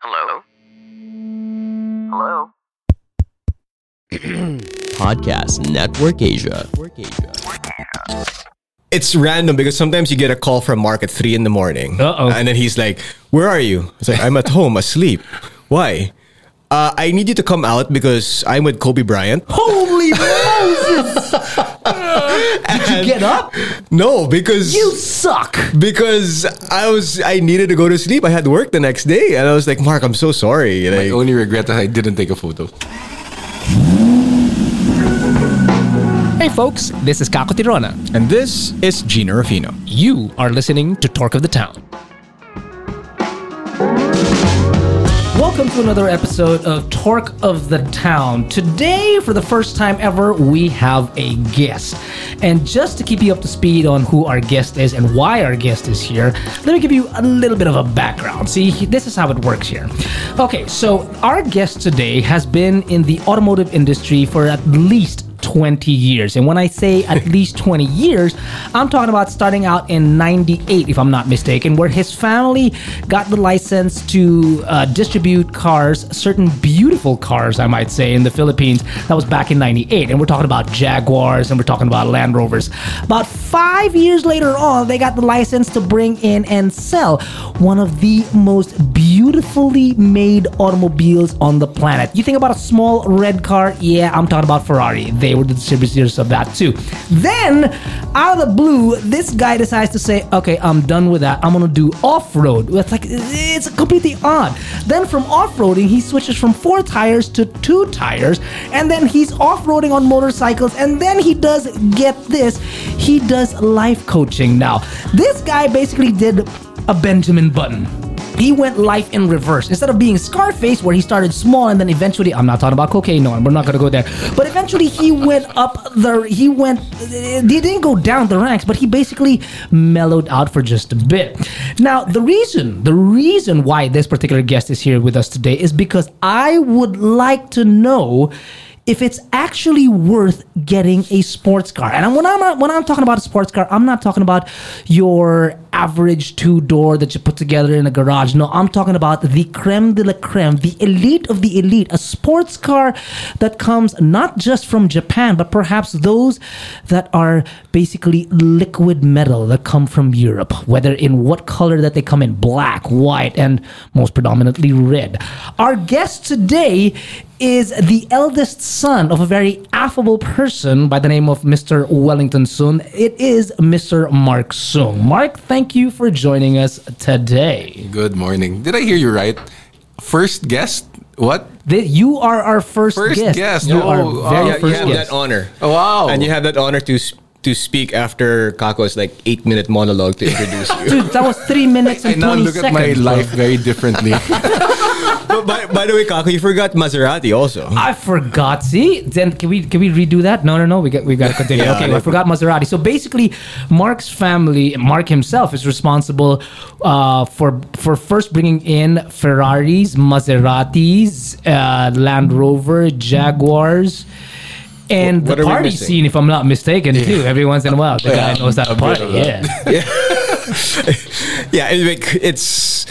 Hello? Hello? Podcast Network Asia. it's random because sometimes you get a call from Mark at three in the morning. Uh-oh. And then he's like, Where are you? It's like, I'm at home, asleep. Why? Uh, I need you to come out because I'm with Kobe Bryant. Holy Moses! Did you get up? No, because You suck. because I was I needed to go to sleep. I had work the next day, and I was like, Mark, I'm so sorry. My Like, only regret that I didn't take a photo. Hey folks, this is Kako Tirona. And this is Gina Rafino. You are listening to Torque of the Town. Welcome to another episode of Torque of the Town. Today, for the first time ever, we have a guest. And just to keep you up to speed on who our guest is and why our guest is here, let me give you a little bit of a background. See, this is how it works here. Okay, so our guest today has been in the automotive industry for at least 20 years. And when I say at least 20 years, I'm talking about starting out in 98, if I'm not mistaken, where his family got the license to uh, distribute cars, certain beautiful cars, I might say, in the Philippines. That was back in 98. And we're talking about Jaguars and we're talking about Land Rovers. About five years later on, they got the license to bring in and sell one of the most beautifully made automobiles on the planet. You think about a small red car, yeah, I'm talking about Ferrari. They were the distributors of that too. Then, out of the blue, this guy decides to say, okay, I'm done with that. I'm gonna do off road. It's like, it's completely odd. Then, from off roading, he switches from four tires to two tires, and then he's off roading on motorcycles, and then he does get this, he does life coaching now. This guy basically did a Benjamin Button he went life in reverse. Instead of being Scarface, where he started small and then eventually, I'm not talking about cocaine, no, we're not gonna go there. But eventually, he went up the, he went, he didn't go down the ranks, but he basically mellowed out for just a bit. Now, the reason, the reason why this particular guest is here with us today is because I would like to know if it's actually worth getting a sports car. And when I'm when I'm talking about a sports car, I'm not talking about your average two door that you put together in a garage. No, I'm talking about the creme de la creme, the elite of the elite, a sports car that comes not just from Japan, but perhaps those that are basically liquid metal that come from Europe, whether in what color that they come in, black, white, and most predominantly red. Our guest today is the eldest son of a very affable person by the name of Mr. Wellington Soong. It is Mr. Mark Soong. Mark, thank you for joining us today. Good morning. Did I hear you right? First guest? What? Th- You are our first, First guest. guest. You Oh, are oh, very yeah, you have guest. that honor. Oh, wow. And you have that honor to to speak after Kako's like eight minute monologue to introduce you. Dude, that was three minutes I and now look seconds. at my bro. life very differently. by, by the way, Kako, you forgot Maserati also. I forgot. See, then can we can we redo that? No, no, no. We got we got to continue. Yeah, okay, I forgot Maserati. So basically, Mark's family, Mark himself, is responsible uh, for for first bringing in Ferraris, Maseratis, uh, Land Rover, Jaguars. And What the party scene, if I'm not mistaken, too. Every once in a while, the guy knows that party. Yeah. yeah, it's like it's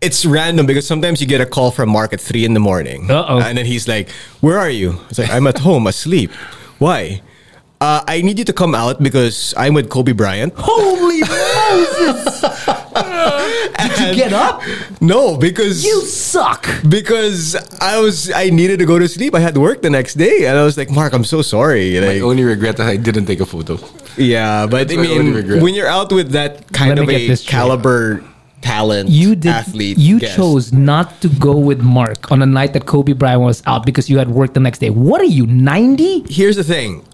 it's random because sometimes you get a call from Mark at three in the morning, Uh-oh. and then he's like, "Where are you?" It's like, "I'm at home, asleep." Why? Uh, I need you to come out because I'm with Kobe Bryant. Holy Moses! Did you get up? No, because You suck. because I was I needed to go to sleep. I had work the next day, and I was like, "Mark, I'm so sorry." my Like, only regret that I didn't take a photo. yeah, but I That's my only mean, when you're out with that kind Let of a caliber. straight. Talent, You did. athlete, you guest. chose not to go with Mark on a night that Kobe Bryant was out because you had work the next day. What are you, ninety? here's the thing.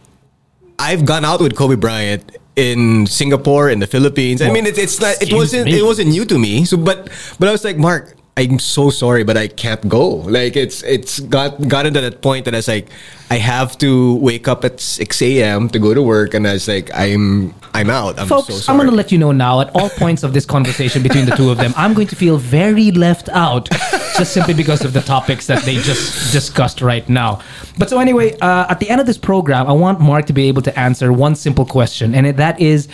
I've gone out with Kobe Bryant in Singapore, in the Philippines. I mean, it's it's not. It wasn't. It wasn't new to me. So, but but I was like, Mark, I'm so sorry, but I can't go. Like it's it's got gotten to that point that I was like, I have to wake up at six a.m. to go to work, and I was like, I'm I'm out. I'm Folks, so sorry. I'm going to let you know now at all points of this conversation between the two of them, I'm going to feel very left out just simply because of the topics that they just discussed right now. But so, anyway, uh, at the end of this program, I want Mark to be able to answer one simple question, and it- that is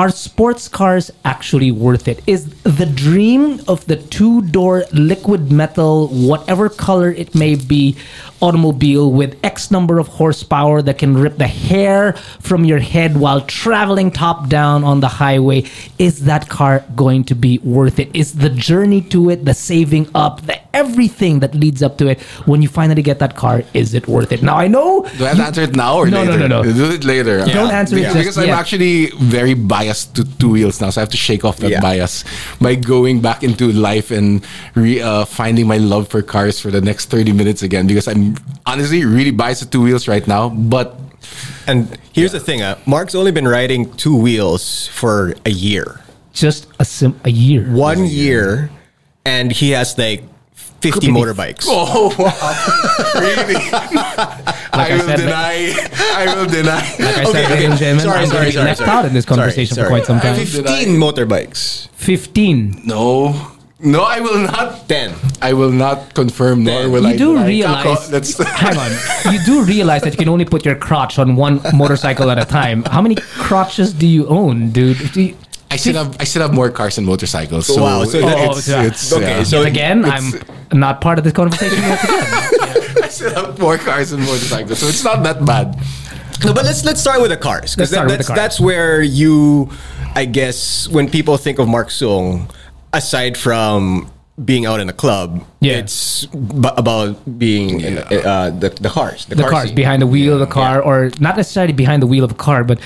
are sports cars actually worth it? Is the dream of the two door liquid metal, whatever color it may be, automobile with X number of horsepower that can rip the hair from your head while traveling top down on the highway, is that car going to be worth it? Is the journey to it, the saving up, the everything that leads up to it, when you finally get that car, is it worth it? Now I know Do I have to answer it now or No, no, later? no, no. Do it later. Don't answer it just because I'm actually very biased to two wheels now, so I have to shake off that Yeah. bias by going back into life and re, uh, finding my love for cars for the next 30 minutes again. Because I'm honestly really biased to two wheels right now, but And here's the thing: uh, Mark's only been riding two wheels for a year, just a sim a year. one year, and he has like fifty motorbikes. oh wow, really? I, I will said, deny. I will deny. Like I Okay, said, okay. ladies and gentlemen, Sorry, I'm sorry, going sorry, left sorry. out in this Sorry, conversation for quite some time. Fifteen motorbikes. 15. no, no, I will not. Ten. I will not confirm, nor will You I. do deny. realize, That's hang on, you do realize that you can only put your crotch on one motorcycle at a time. How many crotches do you own, dude? Do you, I still have I still have more cars and motorcycles. So Wow, so it- that- it's, Oh, it's, okay, yeah. so yet again, I'm not part of this conversation once again. I still have more cars and motorcycles, so it's not that bad. No, but let's let's start with the cars because start with that's cars. that's where you, I guess, when people think of Mark Soong, aside from being out in a club, Yeah. it's b- about being in, uh, the the cars, the, the car cars scene. behind the wheel of the car, or not necessarily behind the wheel of a car, but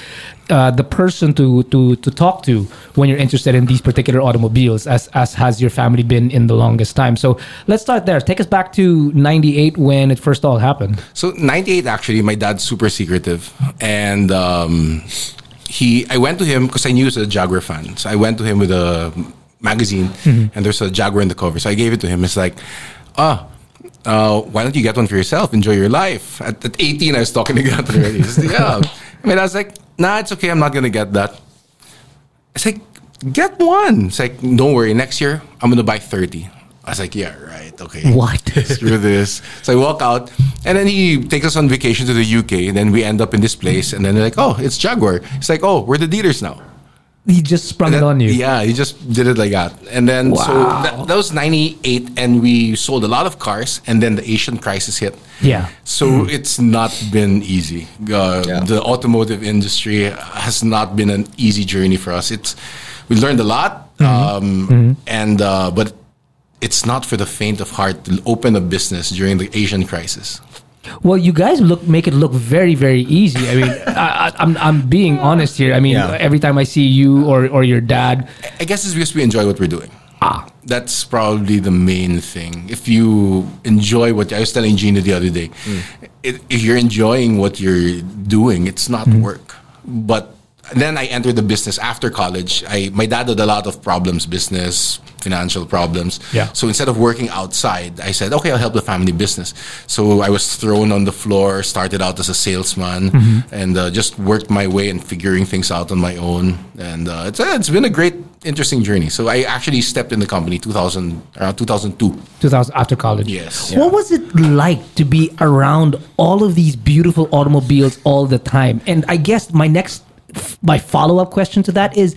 uh, the person to, to to talk to when you're interested in these particular automobiles, as as has your family been in the longest time. So let's start there. Take us back to '98 when it first all happened. So '98 actually, my dad's super secretive, and um, he I went to him because I knew he was a Jaguar fan. So I went to him with a magazine, and there's a Jaguar in the cover. So I gave it to him. It's like, ah. Uh, why don't you get one for yourself? Enjoy your life. At, at 18, I was talking to God already. Said, yeah. I mean, I was like, nah, it's okay. I'm not going to get that. It's like, get one. It's like, don't worry. Next year, I'm going to buy 30. I was like, yeah, right. Okay. What? Screw this. So I walk out, and then he takes us on vacation to the UK, and then we end up in this place, and then they're like, oh, it's Jaguar. It's like, oh, we're the dealers now. He just sprung And it on you. Yeah, he just did it like that. And then, so that, that was 98, and we sold a lot of cars, and then the Asian crisis hit. Yeah. So it's not been easy. Uh, Yeah. The automotive industry has not been an easy journey for us. It's we learned a lot, um, and uh, but it's not for the faint of heart to open a business during the Asian crisis. Well, you guys look make it look very very easy. I mean, I, I, I'm I'm being honest here. I mean, Yeah. every time I see you or or your dad, I guess it's because we enjoy what we're doing. ah, That's probably the main thing. If you enjoy what I was telling Gina the other day, it, if you're enjoying what you're doing, it's not work. But then I entered the business after college. I my dad had a lot of problems, business, financial problems. Yeah. So instead of working outside, I said, okay, I'll help the family business. So I was thrown on the floor, started out as a salesman, and uh, just worked my way and figuring things out on my own. And uh, it's uh, it's been a great, interesting journey. So I actually stepped in the company 2000 around 2002. 2000 after college. Yes. What was it like to be around all of these beautiful automobiles all the time? And I guess my next, my follow up question to that is,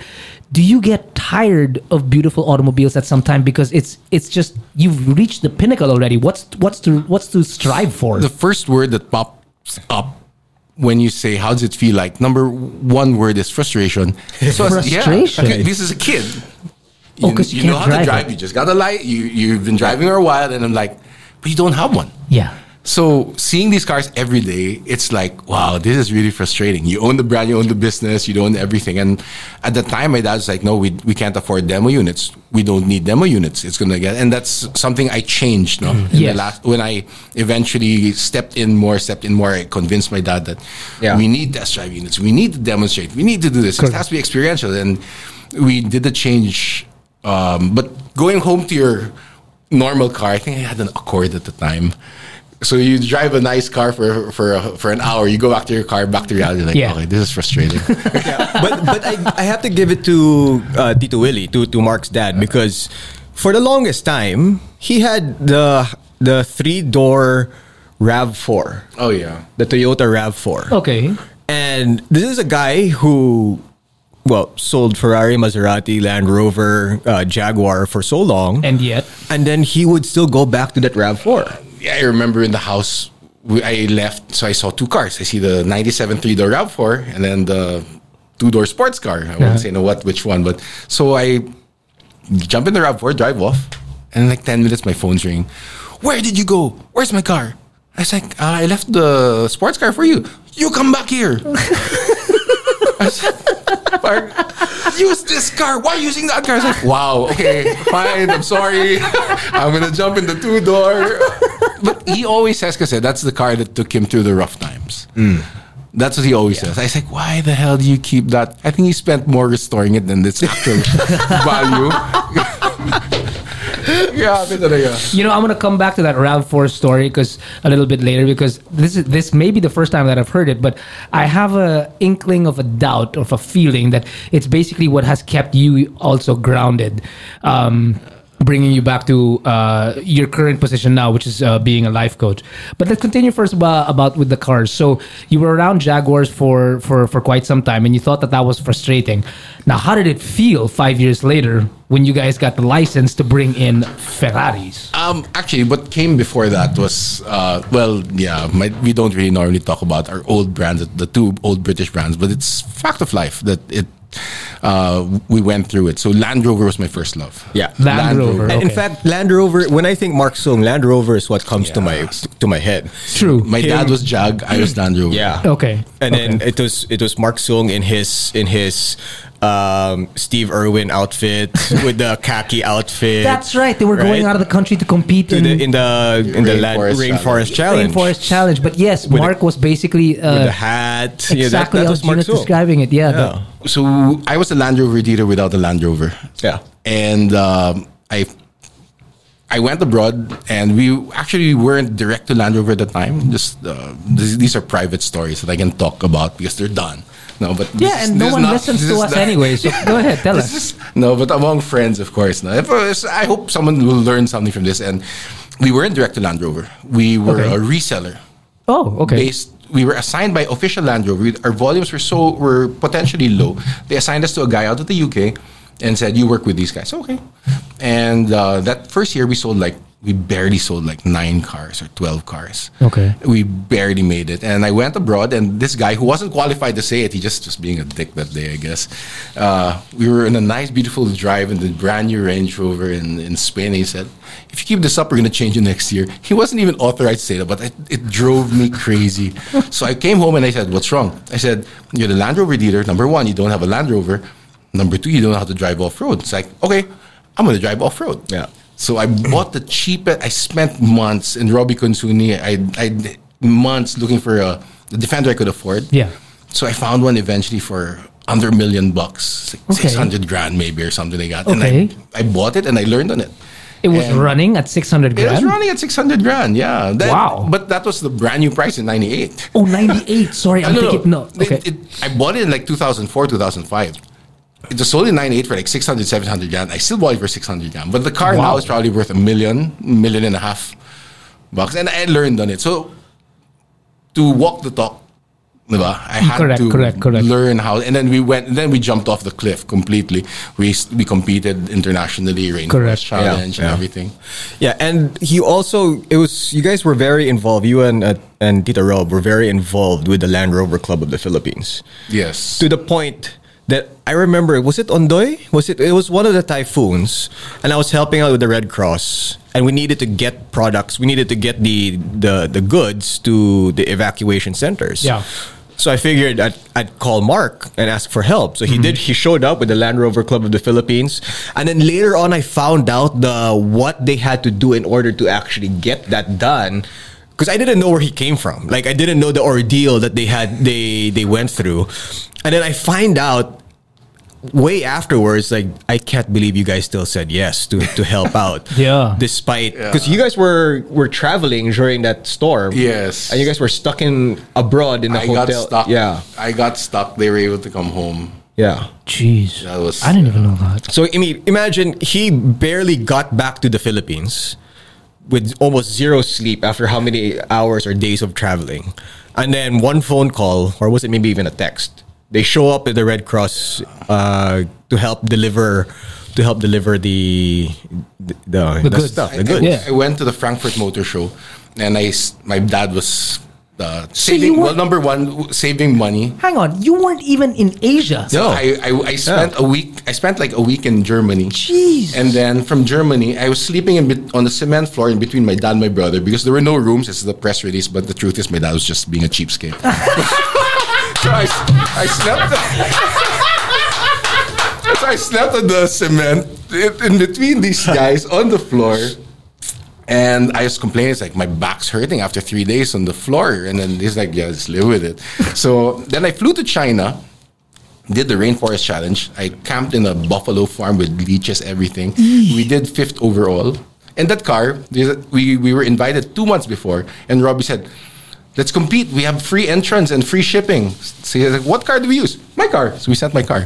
do you get tired of beautiful automobiles at some time because it's it's just you've reached the pinnacle already? What's what's to what's to strive for? The first word that pops up when you say how does it feel like number one word is frustration so as- yeah, Frustration. this is a kid Oh, 'cause you know can't how to drive drive it. you just got a light you, you've been driving for a while and i'm like but you don't have one yeah. So seeing these cars every day, it's like, wow, this is really frustrating. You own the brand, you own the business, you own everything. And at the time, my dad's like, no, we, we can't afford demo units. We don't need demo units. It's gonna get, and that's something I changed. No, in Yes. the last when I eventually stepped in more, stepped in more. I convinced my dad that Yeah. we need test drive units. We need to demonstrate. We need to do this. It has to be experiential. And we did the change. Um, but going home to your normal car, I think I had an Accord at the time. So you drive a nice car for for for an hour. You go back to your car, back to reality. Like, Yeah. okay, this is frustrating. but but I, I have to give it to uh, Tito Willie, to, to Mark's dad, because for the longest time he had the the three door Rav Four. Oh yeah. the Toyota Rav Four. Okay. And this is a guy who well sold Ferrari, Maserati, Land Rover, uh, Jaguar for so long, And yet, and then he would still go back to that Rav Four. Yeah, I remember in the house, we, I left, so I saw two cars. I see the 97 three door RAV4 and then the two door sports car. I won't say no what which one, but so I jump in the RAV4, drive off, and in like 10 minutes, my phone's ringing. Where did you go? Where's my car? I was like, uh, I left the sports car for you. You come back here. I said, "Mark, Use this car. Why using that car? Like, wow, okay, fine. I'm sorry. I'm gonna jump in the two door. But he always says, because that's the car that took him through the rough times. Mm. That's what he always says. I was like, why the hell do you keep that? I think he spent more restoring it than its actual value. You know, I'm gonna come back to that Rav4 story because a little bit later because this is this may be the first time that I've heard it, but I have a inkling of a doubt of a feeling that it's basically what has kept you also grounded. Um, bringing you back to uh, your current position now, which is uh, being a life coach. But let's continue first about, about with the cars. So you were around Jaguars for, for, for quite some time, and you thought that that was frustrating. Now, how did it feel five years later when you guys got the license to bring in Ferraris? Um, actually, what came before that was, uh, well, yeah, my, we don't really normally talk about our old brands, the two old British brands, but it's fact of life that it, uh, we went through it. So Land Rover was my first love. Yeah. Land Rover. And in fact, Land Rover. When I think Mark Soong, Land Rover is what comes to my Yes. to my head. True. My Him- dad was Jag, I was Land Rover. Yeah. Okay. And then it was it was Mark Soong in his in his um, Steve Irwin outfit with the khaki outfit. That's right. They were going out of the country to compete in in, the in the in the land, Rainforest rainforest challenge. Rainforest Challenge. But yes, With the- Mark was basically uh, With the hat. exactly yeah, that, that how was Mark describing it. Yeah. the- So I was a Land Rover dealer without a Land Rover. Yeah. And um, I I went abroad, and we actually weren't direct to Land Rover at the time. Just uh, these, these are private stories that I can talk about because they're done. No, but yeah, is- and no one not- listens to us not- anyway. So go ahead, tell us. Is- no, but among friends, of course. No. Uh, I hope someone will learn something from this. And we weren't direct to Land Rover. We were Okay. a reseller Oh, okay. based we were assigned by official Land Rover. Our volumes were so were potentially low. They assigned us to a guy out of the UK and said, "You work with these guys." Okay. And uh, that first year, we sold like we barely sold like nine cars or twelve cars. Okay. We barely made it. And I went abroad, and this guy who wasn't qualified to say it, he just was being a dick that day, I guess. Uh, we were in a nice, beautiful drive in the brand new Range Rover in, in Spain. And he said, If you keep this up, we're going to change you next year. He wasn't even authorized to say that, but it, it drove me crazy. so I came home and I said, What's wrong? I said, You're the Land Rover dealer. Number one, you don't have a Land Rover. Number two, you don't know how to drive off road. It's like, Okay, I'm going to drive off road. Yeah. So I bought the cheapest. I spent months in Robbie Consuni. I I months looking for a defender I could afford. Yeah. So I found one eventually for under a million bucks, like Okay. six hundred grand maybe or something like that. And Okay. I, I bought it and I learned on it. It was And running at 600 grand? It was running at six hundred grand. Yeah. That- Wow. But that was the brand new price in '98. Oh, 98. Sorry, I'm thinking. No. It- Okay. it- I bought it in like 2004, 2005. It was sold in 98 for like 600, 700 grand. I still bought it for 600 grand. But the car Wow. now is probably worth a million, million and a half bucks. And I learned on it. So to walk the talk, diba, I had Correct, to correct, correct. learn how. And then we went, then we jumped off the cliff completely. We, we competed internationally, Rainforest Correct. Challenge Yeah, and yeah. everything. Yeah, and he also it was you guys were very involved. You and uh, and Tita Rob were very involved with the Land Rover Club of the Philippines Yes. to the point that I remember was it Ondoy? Was it? It was one of the typhoons, and I was helping out with the Red Cross, and we needed to get products. We needed to get the the the goods to the evacuation centers. Yeah. So I figured I'd, I'd call Mark and ask for help. So he mm-hmm. did. He showed up with the Land Rover Club of the Philippines, and then later on, I found out the what they had to do in order to actually get that done. Because I didn't know where he came from. Like I didn't know the ordeal that they had they they went through, and then I find out way afterwards. Like I can't believe you guys still said yes to to help out. Yeah. Despite because you guys were were traveling during that storm. Yes. And you guys were stuck in abroad in the I got hotel. stuck. Yeah. I got stuck. They were able to come home. Yeah. Jeez. That was- I didn't even know that. So I mean, imagine he barely got back to the Philippines with almost zero sleep after how many hours or days of traveling, and then one phone call, or was it maybe even a text, they show up at the Red Cross uh, to help deliver to help deliver the the, the, the goods. stuff, the I, goods. Yeah. I went to the Frankfurt Motor Show, and I s- my dad was uh, saving. were- well, number one, saving money. Hang on, you weren't even in Asia. No. I, I, I spent a week. I spent like a week in Germany. Jeez. And then from Germany, I was sleeping in bet- on the cement floor in between my dad and my brother because there were no rooms. This is the press release, but the truth is, my dad was just being a cheapskate. so I, s- I slept. so I slept on the cement in, in between these guys on the floor. And I was complaining, it's like my back's hurting after three days on the floor. And then he's like, yeah, just live with it. so then I flew to China, did the Rainforest Challenge. I camped in a buffalo farm with leeches, everything. We did fifth overall. In that car, we, we were invited two months before. And Robbie said, let's compete. We have free entrance and free shipping. So he's like, what car do we use? My car. So we sent my car.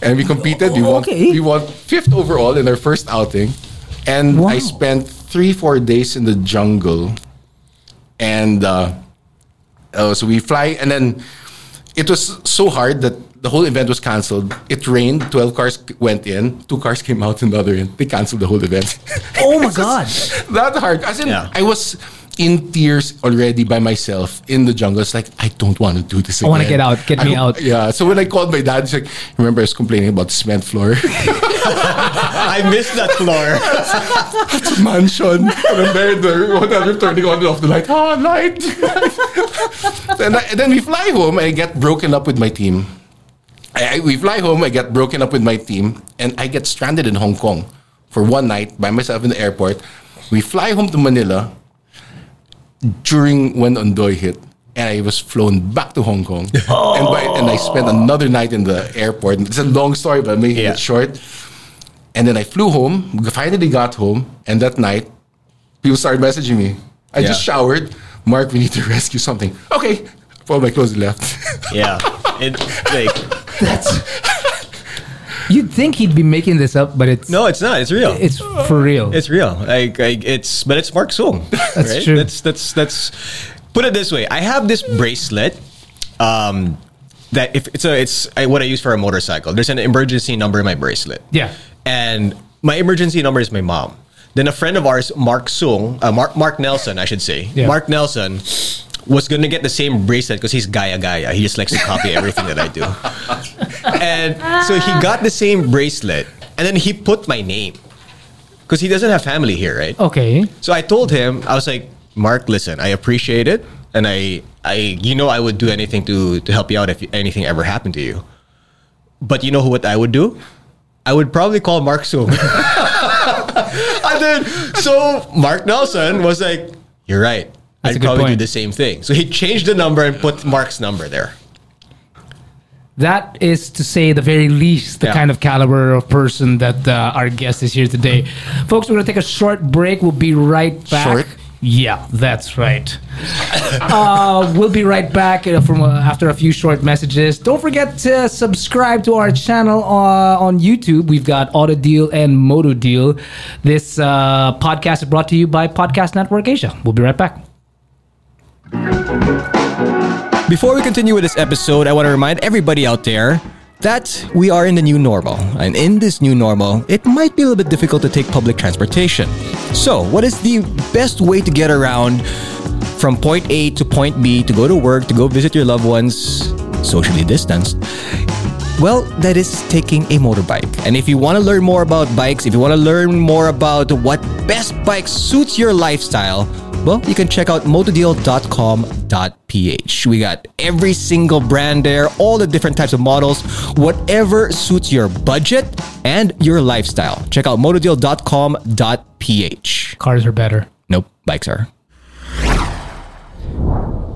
And we competed. We won, Okay. we won fifth overall in our first outing. And Wow. I spent three, four days in the jungle. And uh, uh, so we fly, and then it was so hard that the whole event was canceled. It rained, 12 cars went in, two cars came out in the other end. They canceled the whole event. Oh my God. that hard. As in, Yeah. I was in tears already by myself in the jungle. It's like, I don't want to do this I again. wanna get out. Get I me out. Yeah. So when I called my dad, he's like, remember I was complaining about the cement floor? I missed that floor. mansion. And I'm there, there, whatever, turning on and off the light. Ah, light. and, I- and then we fly home and I get broken up with my team. I, I- we fly home, I get broken up with my team, and I get stranded in Hong Kong for one night by myself in the airport. We fly home to Manila during when Ondoy hit. And I was flown back to Hong Kong. Oh. And, by, and I spent another night in the airport. It's a long story, but I'm making Yeah. it short. And then I flew home, finally got home, and that night, people started messaging me. I Yeah. just showered. Mark, we need to rescue something. Okay. Put my clothes left. yeah, it like You'd think he'd be making this up, but it's no, it's not. It's real. it's for real. It's real. Like, like it's but it's Mark Soong. That's right? true. That's that's that's put it this way. I have this bracelet um that if it's a it's I, what I use for a motorcycle. There's an emergency number in my bracelet. Yeah. And my emergency number is my mom. Then a friend of ours, Mark Soong, uh, Mark Mark Nelson, I should say. Yeah. Mark Nelson was gonna get the same bracelet because he's Gaia Gaia. He just likes to copy everything that I do. And so he got the same bracelet, and then he put my name because he doesn't have family here, right? okay. So I told him, I was like, Mark, listen, I appreciate it, and I, I, you know, I would do anything to to help you out if anything ever happened to you. But you know what I would do? I would probably call Mark Soong. and then, so Mark Nelson was like, "You're right. That's I'd probably point. do the same thing." So he changed the number and put Mark's number there. That is to say, the very least, the Yeah. kind of caliber of person that uh, our guest is here today. Folks, we're going to take a short break. We'll be right back. Short? Yeah, that's right. uh, we'll be right back uh, from uh, after a few short messages. Don't forget to subscribe to our channel uh, on YouTube. We've got Auto Deal and Moto Deal. This uh, podcast is brought to you by Podcast Network Asia. We'll be right back. Before we continue with this episode, I want to remind everybody out there that we are in the new normal. And in this new normal, it might be a little bit difficult to take public transportation. So, what is the best way to get around from point A to point B to go to work, to go visit your loved ones, socially distanced? Well, that is taking a motorbike. And if you want to learn more about bikes, if you want to learn more about what best bike suits your lifestyle, well, you can check out motodeal.com.ph. We got every single brand there, all the different types of models, whatever suits your budget and your lifestyle. Check out motodeal.com.ph. Cars are better. Nope, bikes are.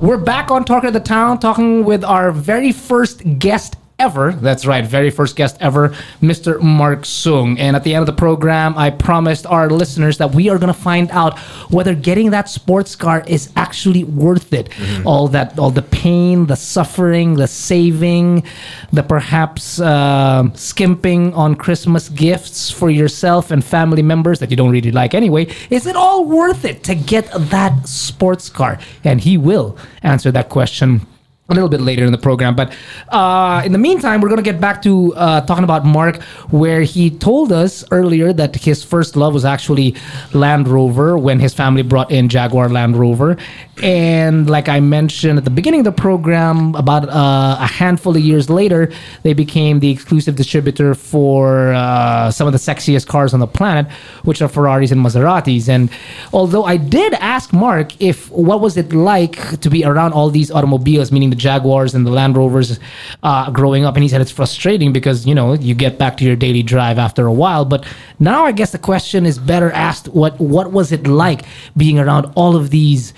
We're back on Talk of the Town, talking with our very first guest ever. That's right, very first guest ever, Mr. Mark Soong. And at the end of the program, I promised our listeners that we are going to find out whether getting that sports car is actually worth it. All that, all the pain, the suffering, the saving, the perhaps uh, skimping on Christmas gifts for yourself and family members that you don't really like anyway. Is it all worth it to get that sports car? And he will answer that question a little bit later in the program. But uh, in the meantime, we're going to get back to uh, talking about Mark, where he told us earlier that his first love was actually Land Rover when his family brought in Jaguar Land Rover. And like I mentioned at the beginning of the program, about uh, a handful of years later, they became the exclusive distributor for uh, some of the sexiest cars on the planet, which are Ferraris and Maseratis. And although I did ask Mark if what was it like to be around all these automobiles, meaning the Jaguars and the Land Rovers, uh, growing up, and he said it's frustrating because you know you get back to your daily drive after a while. But now I guess the question is better asked: what what was it like being around all of these?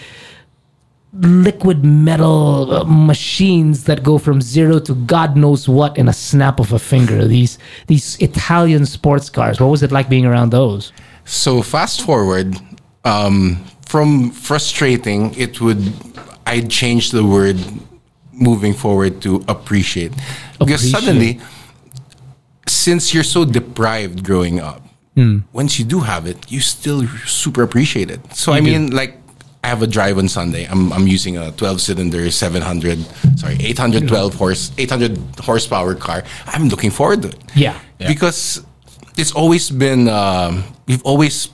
liquid metal uh, machines that go from zero to God knows what in a snap of a finger. These these Italian sports cars. What was it like being around those? So fast forward um, from frustrating, it would I'd change the word moving forward to appreciate because suddenly, since you're so deprived growing up, once you do have it, you still super appreciate it. So I mean, like. I have a drive on Sunday. I'm I'm using a 12 cylinder 700 sorry 812 horse 800 horsepower car. I'm looking forward to it. Yeah. because it's always been um, we've always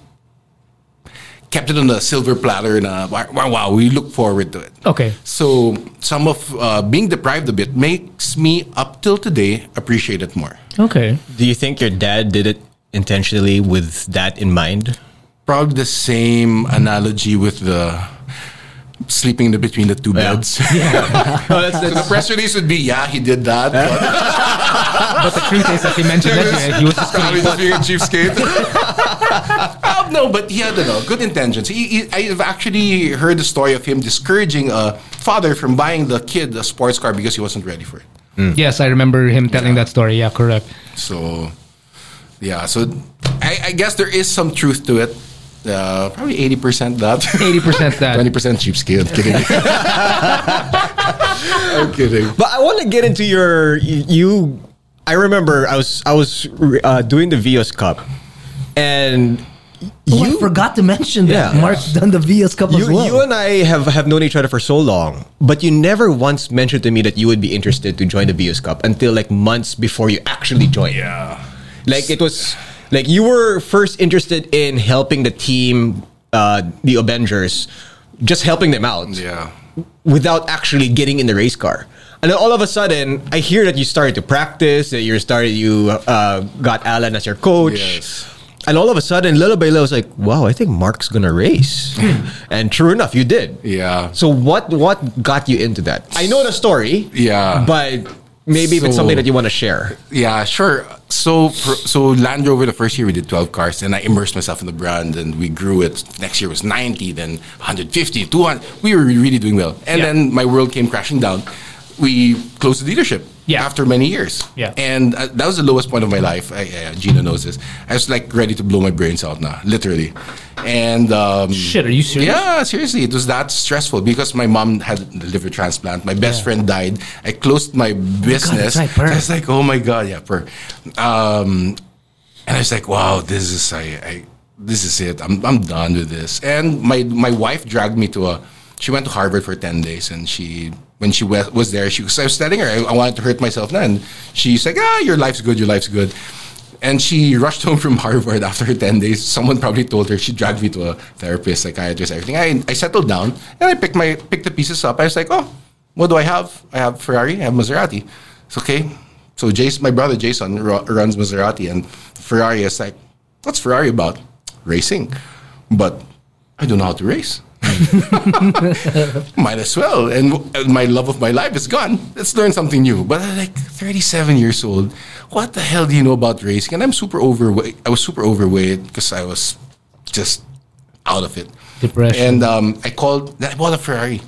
kept it on the silver platter and uh, wow, wow wow we look forward to it. Okay. So some of uh, being deprived a bit makes me up till today appreciate it more. Okay. Do you think your dad did it intentionally with that in mind? Probably the same analogy with the sleeping in the, between the two beds. Oh, that's, So the press release would be, yeah, he did that. but But the truth is, as he mentioned yesterday, he was just Probably just being a cheapskate. No, but he had no, good intentions. He, he, I've actually heard the story of him discouraging a father from buying the kid a sports car because he wasn't ready for it. Yes, I remember him telling that story. Yeah, correct. So, yeah, so I, I guess there is some truth to it. Uh, probably 80% that. 80% that. 20% cheapskate. Kidding. I'm kidding. But I want to get into your you. I remember I was I was uh, doing the Vios Cup, and Oh, you I forgot to mention that Yeah. Mark's done the Vios Cup as you, well. you and I have, have known each other for so long, but you never once mentioned to me that you would be interested to join the Vios Cup until like months before you actually joined. Yeah. Like it was like you were first interested in helping the team, uh, the Avengers, just helping them out Yeah. without actually getting in the race car. And then all of a sudden, I hear that you started to practice. That you started, you uh, got Alan as your coach. Yes. And all of a sudden, little by little, I was like, "Wow, I think Mark's gonna race." and true enough, you did. Yeah. So what what got you into that? I know the story. Yeah. But maybe if it's something that you want to share. Yeah, sure. So, so Land Rover, the first year we did 12 cars, and I immersed myself in the brand, and we grew it. Next year was 90, then 150, 200. We were really doing well. And Yeah. then my world came crashing down. We closed the dealership Yeah. after many years. Yeah. And uh, that was the lowest point of my life. I, uh, Gina knows this. I was like ready to blow my brains out now, literally. And um, Shit, are you serious? yeah, seriously, it was that stressful because my mom had a liver transplant. My best Yeah. friend died. I closed my business. right. I was like, oh my god, yeah, per. Um, and I was like, wow, this is I, I this is it. I'm I'm done with this. And my my wife dragged me to a. She went to Harvard for ten days, and she when she wa- was there, she was I was telling her I, I wanted to hurt myself and she's like, ah, your life's good, your life's good. And she rushed home from Harvard after 10 days. Someone probably told her she dragged me to a therapist, psychiatrist, everything. I, I settled down and I picked my picked the pieces up. I was like, oh, what do I have? I have Ferrari, I have Maserati. It's okay. So Jason, my brother Jason ru- runs Maserati and Ferrari is like, what's Ferrari about? Racing. But I don't know how to race. Might as well. And, my love of my life is gone. Let's learn something new. But I'm like 37 years old. What the hell do you know about racing? And I'm super overweight. I was super overweight because I was just out of it. Depression. And um, I called. I bought a Ferrari.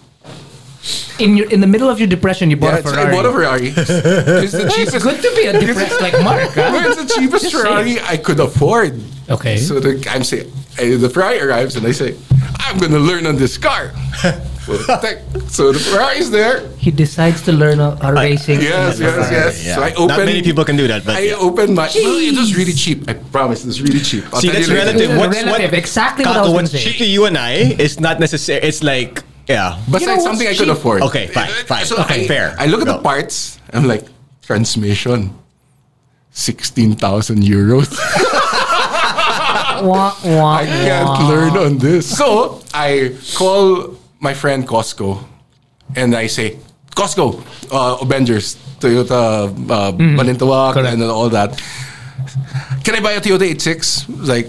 In your in the middle of your depression, you bought Yeah, a Ferrari. I bought a Ferrari. it's the It's cheapest. good to be a depressed like Mark. huh? It's the cheapest Just Ferrari I could afford. Okay. So the, I'm saying, uh, the Ferrari arrives and I say, I'm going to learn on this car. so, thank- so the Ferrari's there. He decides to learn a, a racing. Yes, in a yes, Ferrari. yes. Yeah. So I Not many people can do that, but I yeah. opened my. Well, it was really cheap. I promise, it was really cheap. I'll See, tell that's you later. relative. What's relative. what, Exactly what I Kako, was gonna what's cheap to you and I is not necessary. It's like Yeah. But You know it's what's something I could cheap? afford. Okay, fine, uh, fine. Okay, I, fair. I look at Go. the parts. I'm like, transmission, sixteen thousand euros. Wah, wah, I can't wah. learn on this. So I call my friend Costco, and I say, Costco, uh, Avengers, Toyota, uh, Balintawak, Correct. and then all that. Can I buy a Toyota 86? Like,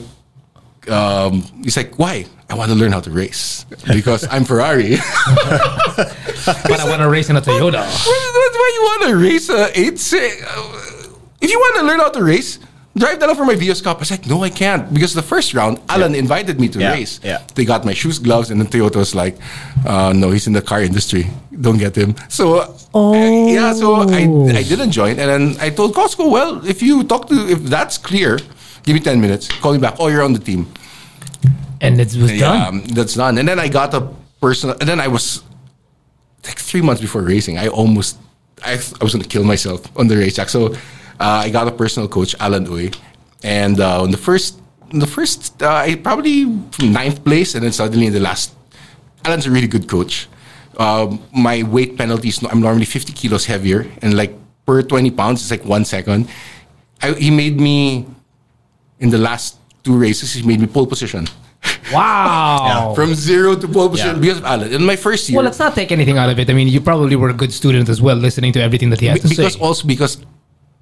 um, he's like, why? I want to learn how to race because I'm Ferrari. But I want to race in a Toyota. Why why you want to race a 86? If you want to learn how to race, drive that up for my Vios Cup. I was like, no, I can't. Because the first round, Alan invited me to Yeah, race. yeah. They got my shoes, gloves, and then Toyota was like, uh, no, he's in the car industry. Don't get him. So, uh, yeah, so I, I didn't join. And then I told Costco, well, if you talk to, if that's clear, give me 10 minutes. Call me back. Oh, you're on the team. And it was Yeah, done. that's done. And then I got a personal. And then I was like three months before racing. I almost, I, I was going to kill myself on the racetrack. So uh, I got a personal coach, Alan Uy, and uh, on the first, in the first, uh, I probably from ninth place, and then suddenly in the last, Alan's a really good coach. Um, my weight penalties, I'm normally 50 kilos heavier, and like per 20 pounds, it's like one second. I, he made me in the last two races. He made me pole position. Wow. From zero to pole position Yeah. because of Alan. In my first year, well, let's not take anything out of it. I mean, you probably were a good student as well, listening to everything that he had to because say. also because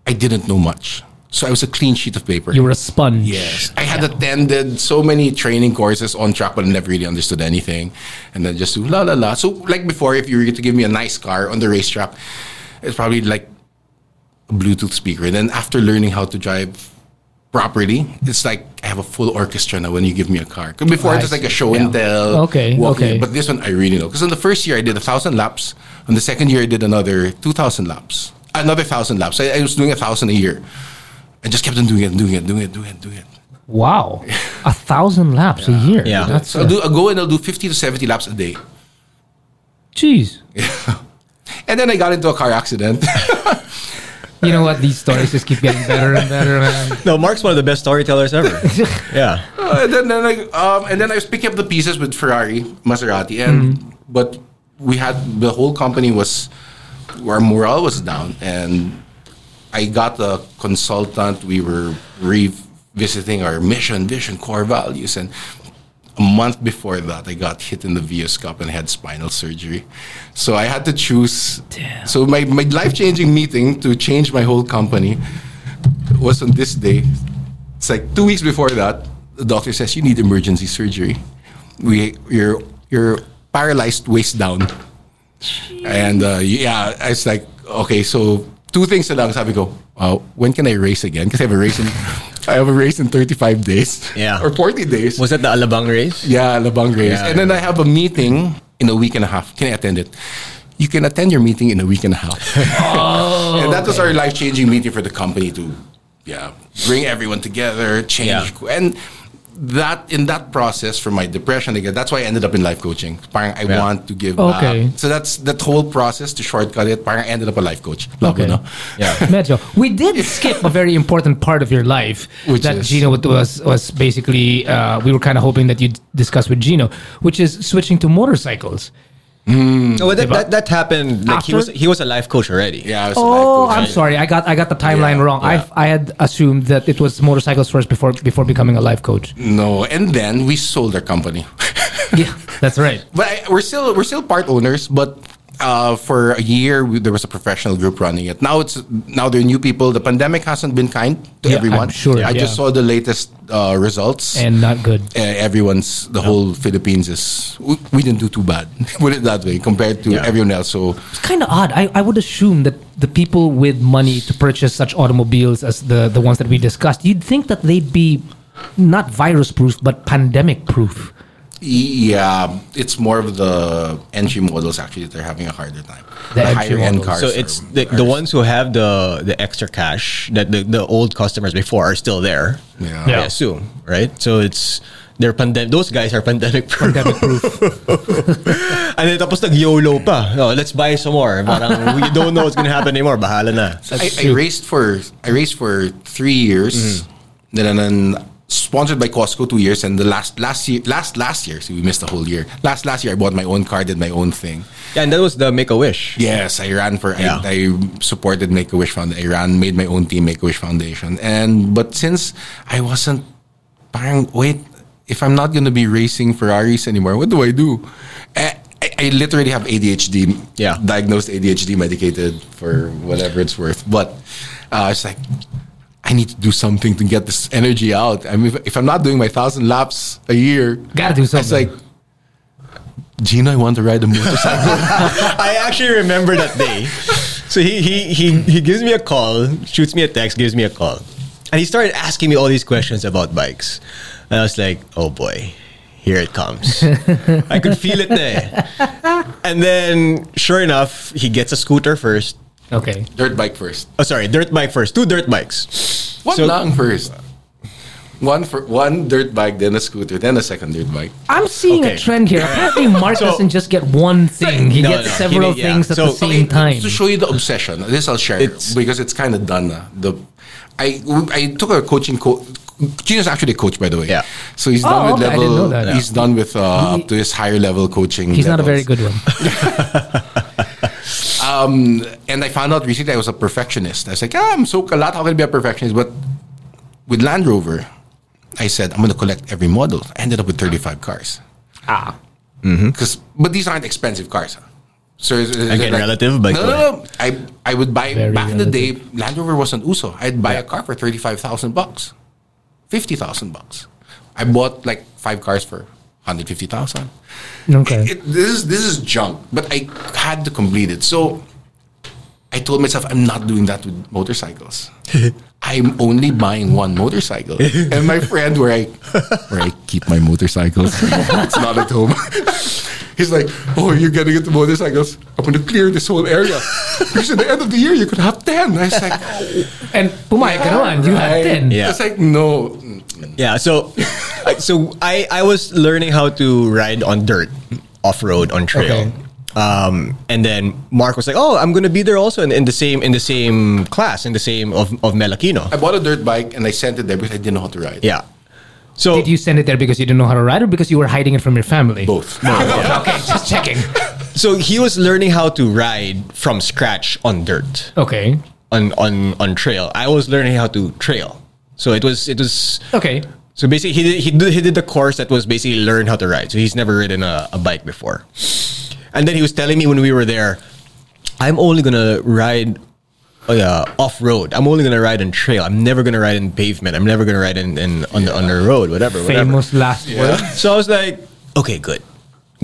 I didn't know much, so I was a clean sheet of paper. You were a sponge. yes, I had attended so many training courses on track, but I never really understood anything, and then just do la la la. So like before, if you were to give me a nice car on the racetrack, it's probably like a Bluetooth speaker. And then after learning how to drive properly, it's like I have a full orchestra now when you give me a car. Before I it was like a show and tell. Okay, okay. But this one I really know. Because in the first year I did a thousand laps. On the second year I did another two thousand laps. Another thousand laps. I, I was doing a thousand a year. I just kept on doing it, doing it, doing it, doing it, doing it. Wow. a thousand laps a year. Yeah. That's So I'll, do, I'll go and I'll do 50 to 70 laps a day. Jeez. And then I got into a car accident. You know what? These stories just keep getting better and better, man. No, Mark's one of the best storytellers ever. yeah. Uh, and then, then I, um, and then I was picking up the pieces with Ferrari, Maserati, and but we had the whole company was our morale was down, and I got a consultant. We were revisiting our mission, vision, core values, and a month before that, I got hit in the Vios Cup and had spinal surgery. So I had to choose. So my, my life changing meeting to change my whole company was on this day. It's like two weeks before that, the doctor says you need emergency surgery. We you're you're paralyzed waist down. And uh, yeah, it's like okay, so two things na lang sabi ko. Uh, when can I race again? Because I have a race in I have a race in 35 days. Yeah. Or 40 days. Was that the Alabang race? Yeah, Alabang race. Yeah, and then I have a meeting in a week and a half. Can I attend it? You can attend your meeting in a week and a half. Oh, and that was our life changing meeting for the company to, yeah, bring everyone together, change, Yeah. and that in that process for my depression again. That's why I ended up in life coaching. Parang I Yeah. want to give Okay. back. So that's that whole process to shortcut it. Parang I ended up a life coach. Love Okay. no? Yeah. Medyo. We did skip a very important part of your life Which that is? Gino was was basically. Uh, we were kind of hoping that you'd discuss with Gino, which is switching to motorcycles. No, that, Diba? that, that happened. Like he was he was a life coach already. Yeah, I was a life Oh, coach. I'm sorry. I got I got the timeline Yeah, wrong. yeah. I I had assumed that it was motorcycles first before before becoming a life coach. No, and then we sold our company. yeah, that's right. But I, we're still we're still part owners. But uh, for a year, we, there was a professional group running it. Now it's now there are new people. The pandemic hasn't been kind to Yeah, everyone. I'm sure, I just yeah. saw the latest uh, results. And not good. uh, everyone's the whole Philippines is we, we didn't do too bad. Put it that way compared to Yeah. everyone else. So It's kind of odd. I, I would assume that the people with money to purchase such automobiles as the, the ones that we discussed, you'd think that they'd be not virus proof, but pandemic proof. Yeah, it's more of the entry models actually they're having a harder time. The The, higher end cars. So are it's the, worse. the ones who have the the extra cash that the, the old customers before are still there. Yeah. Yeah. I assume, right? So it's they're pandemic. Those guys are pandemic proof. Pandemic proof. and then tapos nag YOLO pa. No, let's buy some more. Parang we don't know what's gonna happen anymore. Bahala na. I, I raced for I raced for three years. Mm-hmm. Then and then sponsored by Costco two years, and the last last year, last last year, so we missed the whole year. Last last year, I bought my own car, did my own thing. Yeah, and that was the Make a Wish. Yes, I ran for. Yeah. I, I supported Make a Wish Foundation. I ran, made my own team, Make a Wish Foundation, and but since I wasn't, parang wait, if I'm not gonna be racing Ferraris anymore, what do I do? I, I, I literally have ADHD. Yeah. diagnosed ADHD, medicated for whatever it's worth. But uh, it's like. I need to do something to get this energy out. I mean, if, if I'm not doing my thousand laps a year, Gotta do something. It's something. like, Gino, I want to ride a motorcycle. I actually remember that day. So he, he he he gives me a call, shoots me a text, gives me a call, and he started asking me all these questions about bikes. And I was like, oh boy, here it comes. I could feel it there. And then, sure enough, he gets a scooter first. Okay. Dirt bike first. Oh, sorry, dirt bike first. Two dirt bikes. One So- lang first. One for one dirt bike, then a scooter, then a second dirt bike. I'm seeing Okay. a trend here. Apparently, Mark So- doesn't just get one thing. He No, gets no, he several need- yeah. things at So- the same Okay, time. To show you the obsession, this I'll share It's- because it's kind of done. na. The I I took a coaching coach. Gino's actually a coach, by the way. Yeah. So he's Oh, done with okay, I level. didn't know that. He's done with uh, up to his higher level coaching. He's not a very good one. Um, and I found out recently I was a perfectionist. I was like, ah, I'm so kalat. How can I be a perfectionist? But with Land Rover, I said I'm going to collect every model. I ended up with 35 cars. ah. Because, but these aren't expensive cars. So is- is it Again, relative, but no, no, no. I I would buy Very back in the day. Land Rover wasn't uso. I'd buy a car for thirty five thousand bucks, fifty thousand bucks. I bought like five cars for hundred fifty thousand. Okay. It, this is this is junk, but I had to complete it. So I told myself I'm not doing that with motorcycles. I'm only buying one motorcycle, and my friend where I where I keep my motorcycles, it's not at home. He's like, "Oh, you're getting into motorcycles? I'm going to clear this whole area because at the end of the year you could have 10. I was like, oh, And pumayag ka naman. You had right. 10. Yeah. It's like no. Yeah, so I- so I I was learning how to ride on dirt, off road, on trail. Okay. Um, and then Mark was like, "Oh, I'm gonna be there also in, in the same in the same class, in the same of of Melakino." I bought a dirt bike and I sent it there because I didn't know how to ride. Yeah. So Did you send it there because you didn't know how to ride or because you were hiding it from your family? Both. okay, just checking. so he was learning how to ride from scratch on dirt, Okay. on on on trail. I was learning how to trail. So it was it was Okay. So basically, he did, he did, he did the course that was basically learn how to ride. So he's never ridden a, a bike before. And then he was telling me when we were there, I'm only gonna ride uh, off road. I'm only gonna ride on trail. I'm never gonna ride in pavement. I'm never gonna ride in, in on the on the road. Whatever. whatever. Famous last word. So I was like, okay, good.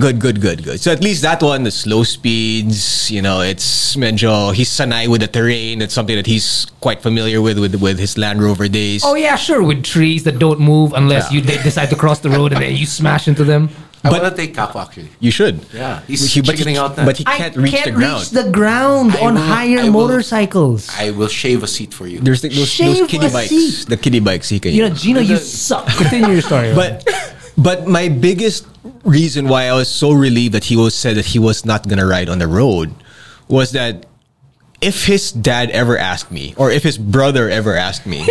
Good, good, good, good. So at least that one, the slow speeds, you know, it's medyo, he's sanay with the terrain. It's something that he's quite familiar with, with, with his Land Rover days. Oh yeah, sure. With trees that don't move unless you de- decide to cross the road and then you smash into them. I But- want to take Capo actually. You should. Yeah, he's He- but, he, out now. but he can't reach the ground. the ground I on will- higher I will- motorcycles. I will shave a seat for you. There's the, those, Shave those kiddie bikes. seat. The kiddie bikes he can you know, use. Gino, you suck. Continue your story. But but my biggest reason why I was so relieved that he was said that he was not gonna ride on the road was that if his dad ever asked me, or if his brother ever asked me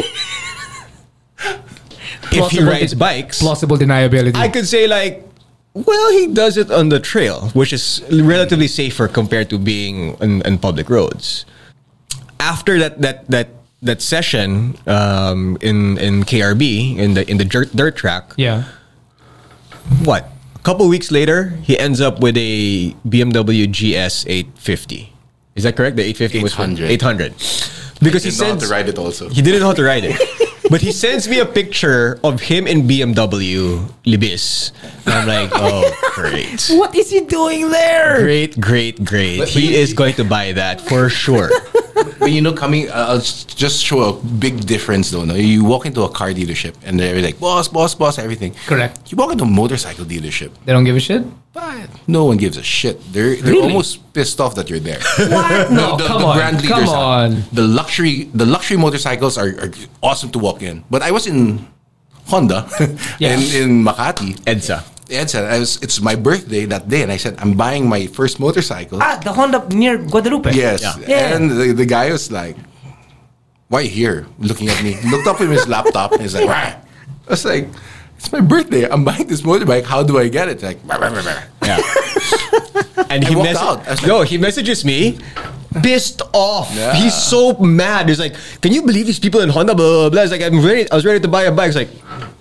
if he rides de- bikes, plausible deniability. I could say like, well, he does it on the trail, which is relatively safer compared to being on, on public roads. After that that that that session um, in in KRB in the in the dirt, dirt track, yeah. What? A couple weeks later, he ends up with a BMW GS 850. Is that correct? The 850 was 800. 800. Because he Didn't know how sends to ride it also. he didn't know how to ride it. but he sends me a picture of him in BMW Libis. And I'm like, oh, great. What is he doing there? Great, great, great. But He is going to buy that for sure. But you know, coming, uh, I'll just show a big difference though. No? You walk into a car dealership and they're like, boss, boss, boss, everything. Correct. You walk into a motorcycle dealership, They don't give a shit. but no one gives a shit. They're they're Really? almost pissed off that you're there. What? No, the, come the on, brand come leaders are. on. The luxury the luxury motorcycles are, are awesome to walk in. But I was in Honda Yeah. in, in Makati. EDSA. Ed said, I was, it's my birthday that day, and I said, I'm buying my first motorcycle. Ah, the Honda near Guadalupe. Yes. Yeah. Yeah. And the, the guy was like, why here? Looking at me. Looked up in his laptop and he's like, "Wah." I was like, it's my birthday. I'm buying this motorbike. How do I get it? Like, "Bah, bah, bah, bah." Yeah. and he walked mess- out. Like- no, he messages me. Pissed off. Yeah. He's so mad. He's like, "Can you believe these people in Honda?" Blah blah blah. It's like I'm ready. I was ready to buy a bike. It's like, I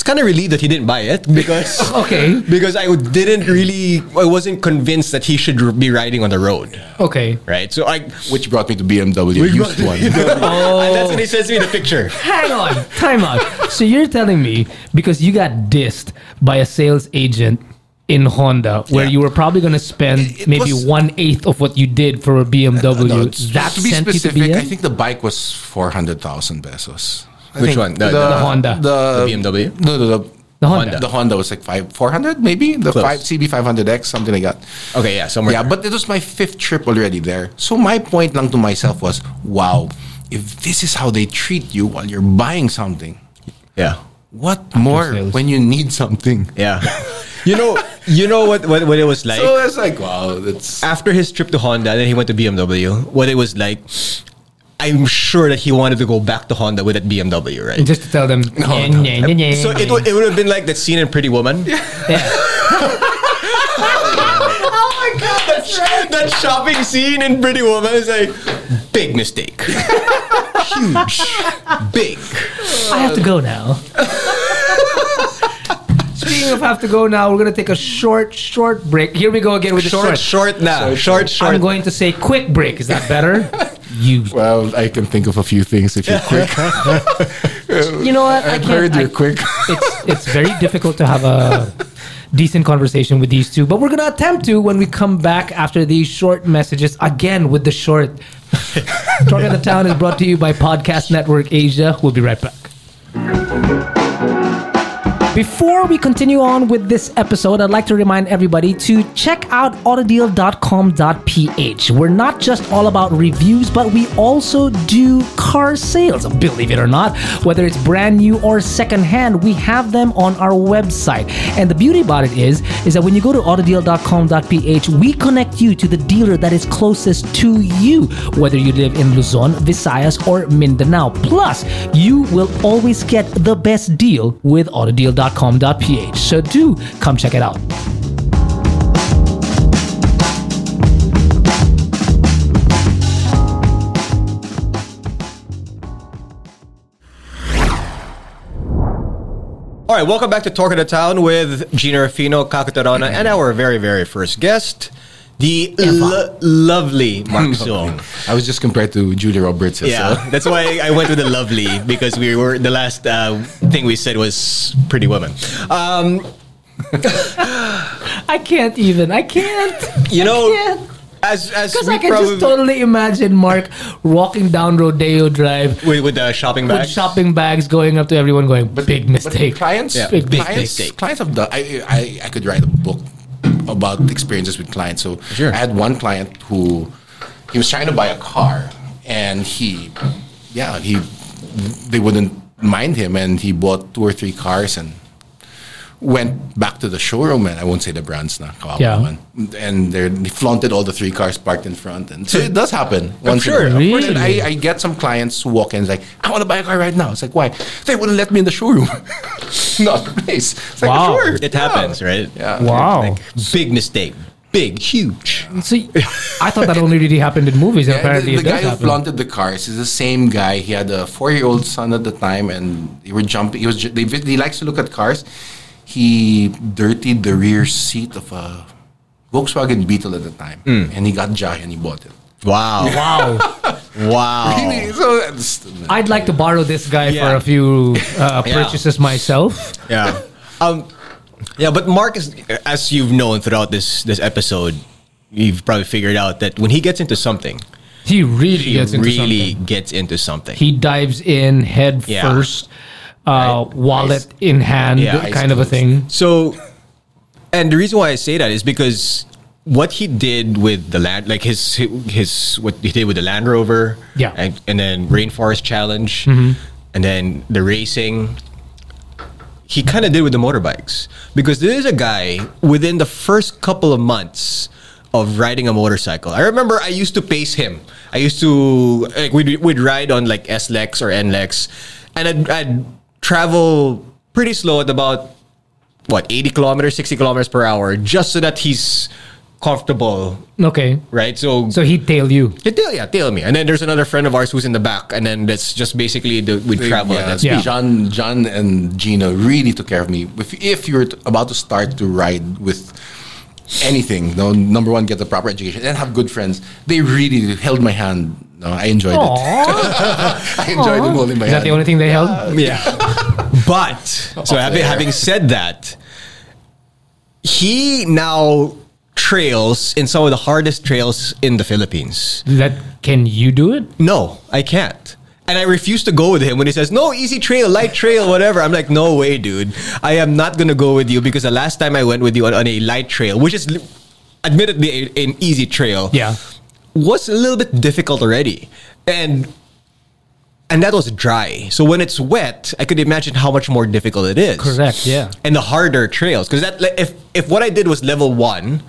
was kind of relieved that he didn't buy it because Okay. because I didn't really. I wasn't convinced that he should be riding on the road. Okay. Right. So I. Which brought me to BMW used one. And that's oh. when he sends me the picture. Hang on. Time out. So you're telling me because you got dissed by a sales agent in Honda, where Yeah. you were probably going to spend It maybe was- one eighth of what you did for a BMW. Uh, no, it's- that to be sent specific, to I think the bike was 400,000 pesos. I Which one? The- The, the Honda. The, The BMW? No, no, the, The Honda. The Honda was like five, 400 maybe? The Close. five CB500X, something like that. Okay. Yeah. Somewhere. Yeah, but it was my fifth trip already there. So my point lang to myself was, wow, if this is how they treat you while you're buying something, yeah. what more sales. when you need something? Yeah. You know. You know what? What, what it was like. So it's like, wow, that's after his trip to Honda, then he went to BMW. What it was like, I'm sure that he wanted to go back to Honda with that BMW, right? Just to tell them. No, "Nye, no. nye, nye, nye." So it would it would have been like that scene in Pretty Woman. Yeah. oh my god, that, that shopping scene in Pretty Woman is like big mistake, huge, big. I have to go now. Speaking of have to go now, we're gonna take a short, short break. Here we go again with the Short, short. short now, short, short. I'm going to say quick break. Is that better? you. well, I can think of a few things if you're quick. You know what? I I've can't. heard I- you're quick. it's it's very difficult to have a decent conversation with these two, but we're gonna attempt to when we come back after these short messages again with the short. Talk of the Town is brought to you by Podcast Network Asia. We'll be right back. Before we continue on with this episode, I'd like to remind everybody to check out autodeal.com.ph. We're not just all about reviews, but we also do car sales. Believe it or not, whether it's brand new or secondhand, we have them on our website. And the beauty about it is, is that when you go to autodeal.com.ph, we connect you to the dealer that is closest to you, whether you live in Luzon, Visayas, or Mindanao. Plus, you will always get the best deal with So do come check it out. All right, welcome back to Talk of the Town with Gino Rafino, Kakatarana, and our very, very first guest, the lo- lovely Mark Soong. I was just compared to Julia Roberts. Yeah, So. that's why I went with the lovely because we were the last uh, thing we said was Pretty Woman. Um, I can't even. I can't. you know, can't. as as Because I can probably just totally imagine Mark walking down Rodeo Drive with, with the shopping bags, with shopping bags going up to everyone going, big mistake. But clients, Yeah, big clients, mistake. clients have done. I, I I could write a book about experiences with clients. So Sure. I had one client who he was trying to buy a car, and he, yeah, he they wouldn't mind him, and he bought two or three cars and went back to the showroom and I won't say the brands na kawawa Yeah. naman. and they they flaunted all the three cars parked in front and so it does happen once in a sure, while. of course, Really? I, I get some clients who walk in and like I want to buy a car right now it's like why they wouldn't let me in the showroom not the place it's like Wow. sure it yeah. happens, right? yeah Wow. Big mistake. Big, huge. So I thought that only really happened in movies, and Yeah, apparently the, the it does guy who happen. flaunted the cars is the same guy. He had a four-year-old son at the time, and they were jumping. He was. ju- They, he likes to look at cars. He dirtied the rear seat of a Volkswagen Beetle at the time, Hmm. and he got Jai and he bought it. Wow. Wow. Wow. Really? So I'd like to borrow this guy Yeah. for a few uh, Yeah. purchases myself. Yeah. Um, yeah, but Mark is, as you've known throughout this this episode, you've probably figured out that when he gets into something, He really he gets into really something. gets into something. He dives in head Yeah. first, uh, wallet in hand, Yeah. kind of a thing. So, and the reason why I say that is because what he did with the land, like his his what he did with the Land Rover, Yeah. Mm-hmm. and, and then Rainforest Challenge, and then the racing. He kind of did with the motorbikes because there is a guy within the first couple of months of riding a motorcycle. I remember I used to pace him. I used to like we'd, we'd ride on like SLEX or NLEX, and I'd, I'd travel pretty slow at about what 80 kilometers, 60 kilometers per hour, just so that he's comfortable, Okay. right? So, So he'd tail you. yeah, tail, yeah, tail me. And then there's another friend of ours who's in the back, and then that's just basically the, we travel. Yeah, that's Yeah. John, John, and Gina really took care of me. If, if you're about to start to ride with anything, no, number one, get the proper education and have good friends. They really held my hand. No, I enjoyed it. I enjoyed them holding my Is that hand. the only thing they held? Yeah. but so having, having said that, he now trails in some of the hardest trails in the Philippines. That can you do it? No, I can't. And I refuse to go with him when he says, no, easy trail, light trail, whatever. I'm like, no way, dude. I am not going to go with you because the last time I went with you on, on a light trail, which is admittedly a, an easy trail, Yeah. Was a little bit difficult already. And and that was dry. So when it's wet, I could imagine how much more difficult it is. Correct. Yeah. And the harder trails. Because that like, if if what I did was level one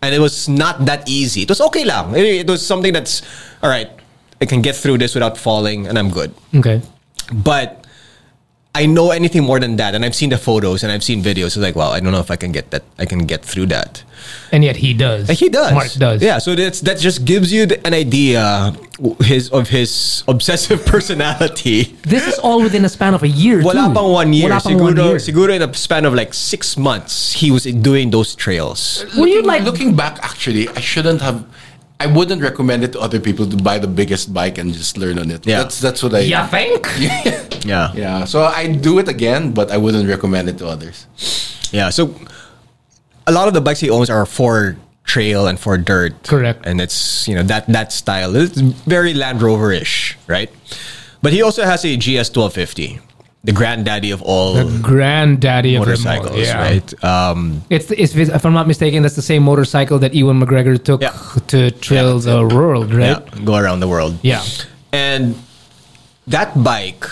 and it was not that easy, it was okay lang. It, it was something that's all right, I can get through this without falling and I'm good. Okay. But I know anything more than that, and I've seen the photos and I've seen videos. It's like, wow, I don't know if I can get that. I can get through that. And yet he does. And He does. Mark does. Yeah. So that's that just gives you the, an idea his of his obsessive personality. This is all within a span of a year. Wala too. pang one year. Wala pang siguro, one year. siguro in a span of like six months, he was doing those trails. Were you looking, like- looking back? Actually, I shouldn't have. I wouldn't recommend it to other people to buy the biggest bike and just learn on it. Yeah. That's that's what I. You think? Yeah. Yeah. Yeah. So I do it again, but I wouldn't recommend it to others. Yeah. So a lot of the bikes he owns are for trail and for dirt. Correct. And it's you know that that style. It's very Land Rover ish, right? But he also has a GS twelve fifty, the granddaddy of all The granddaddy of all. motorcycles, Yeah. right? Um, It's, it's if I'm not mistaken, that's the same motorcycle that Ewan McGregor took Yeah. to trail the world, right? yeah, go around the world. Yeah. And that bike,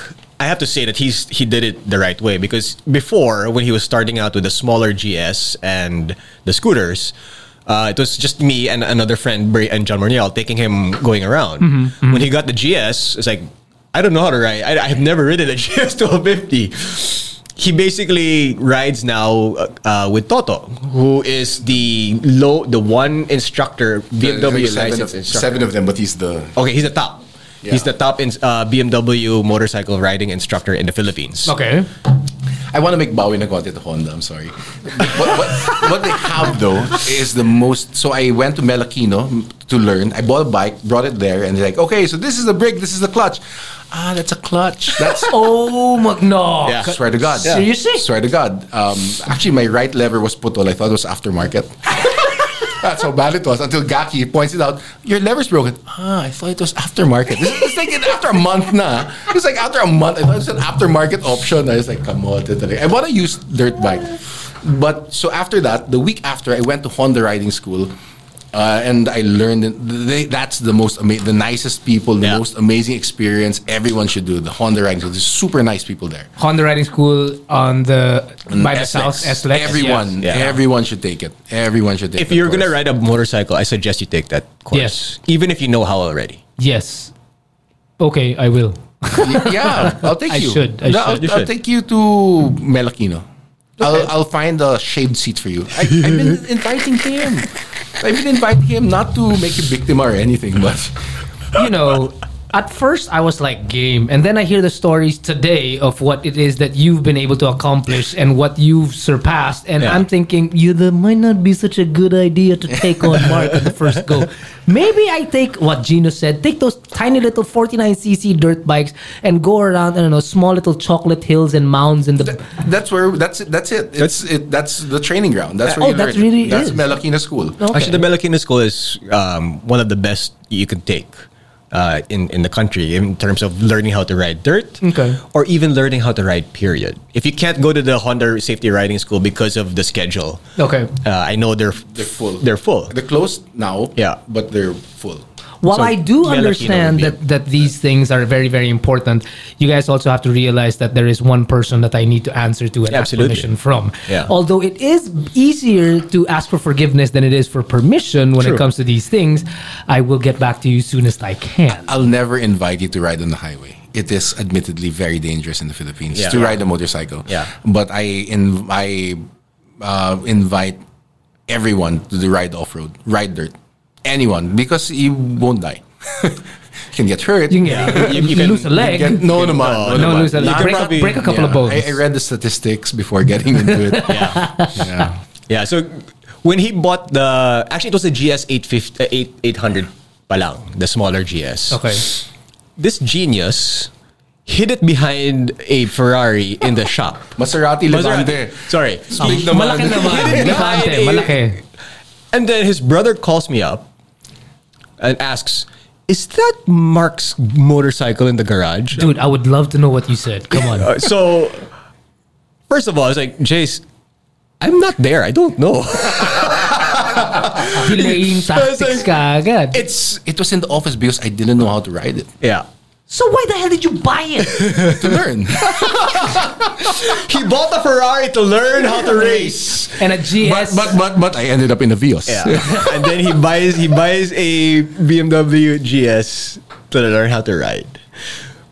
I have to say that he's he did it the right way because before when he was starting out with the smaller GS and the scooters, uh, it was just me and another friend Bray and John Morniel taking him going around. When he got the GS, it's like I don't know how to ride. I, I have never ridden a GS 1250. He basically rides now uh, uh, with Toto, who is the low, the one instructor BMW seven, licensed of, instructor. seven of them, but he's the. Okay, he's the top. He's the top in, uh, BMW motorcycle riding instructor in the Philippines. Okay. I want to make Bowie na to Honda. I'm sorry. what, what, what they have though is the most. So I went to Melakino to learn. I bought a bike, brought it there, and they're like, okay, so this is the brake, this is the clutch. Ah, that's a clutch. That's Oh my no. Yeah. Swear to God. Seriously? Swear to God. Um, actually, my right lever was putol. I thought it was aftermarket. That's how bad it was until Gaki points it out. Your lever's broken. Ah, I thought it was aftermarket. This is like after a month na. It's like after a month. I thought it was an aftermarket option. I was like, come on. I want to use dirt bike. But so after that, the week after, I went to Honda riding school. Uh, and I learned that they, that's the most ama- the nicest people, the Yeah. most amazing experience. Everyone should do the Honda riding school. There's super nice people there. Honda riding school on the by the SLEX. south SLEX. Everyone, yes. Yeah. everyone should take it. Everyone should take. If you're gonna ride a motorcycle, I suggest you take that course. Yes. Even if you know how already. Yes. Okay, I will. Yeah, I'll take I you. should, I No, I'll, should. I'll take you to Melakino. I'll, I'll find a shade seat for you. I, I've been inviting him. I've been inviting him not to make you victim or anything, but you know, at first I was like game, and then I hear the stories today of what it is that you've been able to accomplish and what you've surpassed, and Yeah. I'm thinking, you that might not be such a good idea to take on Mark at the first go. Maybe I take what Gino said, take those tiny little 49cc dirt bikes and go around, I don't know, small little chocolate hills and mounds in the. that's where that's it. That's it. It's it. That's the training ground. That's where Oh, you that's learn. really that's is. Melakina School. Okay. Actually, the Melakina School is um, one of the best you can take uh, in in the country in terms of learning how to ride dirt, Okay. or even learning how to ride. Period. If you can't go to the Honda Safety Riding School because of the schedule, Okay. uh, I know they're They're full. They're full. They're closed now. Yeah. but they're full. While So, I do understand that, that these things are very, very important, you guys also have to realize that there is one person that I need to answer to and ask Absolutely. permission from. Yeah. Although it is easier to ask for forgiveness than it is for permission when True. it comes to these things, I will get back to you as soon as I can. I'll never invite you to ride on the highway. it is admittedly very dangerous in the Philippines Yeah. to Yeah. ride a motorcycle. Yeah. But I in I uh, invite everyone to the ride off road, ride dirt, anyone because you won't die. you can get hurt. You can, get, you, you can can lose a leg. Get, no, no, man. No, no, no, man. lose a leg. Break, a, probably- break a couple of bones. I, I read the statistics before getting into it. yeah. yeah. Yeah, so when he bought the actually it was the GS 850 uh, 8 800 palang, the smaller GS. okay. This genius hid it behind a Ferrari in the shop. Maserati Levante. Sorry. Big naman. Malaki naman. Hid it behind Levante, malaki. And then his brother calls me up and asks, "Is that Mark's motorcycle in the garage?" Dude, I would love to know what you said. Come on. Uh, so first of all, I was like, "Jace, I'm not there. I don't know." Delaying tactics ka agad. it's It was in the office because I didn't know how to ride it. yeah. So why the hell did you buy it? To learn. He bought a Ferrari to learn how to race. And a GS. but, but but but I ended up in a Vios. Yeah. and then he buys he buys a BMW GS to learn how to ride.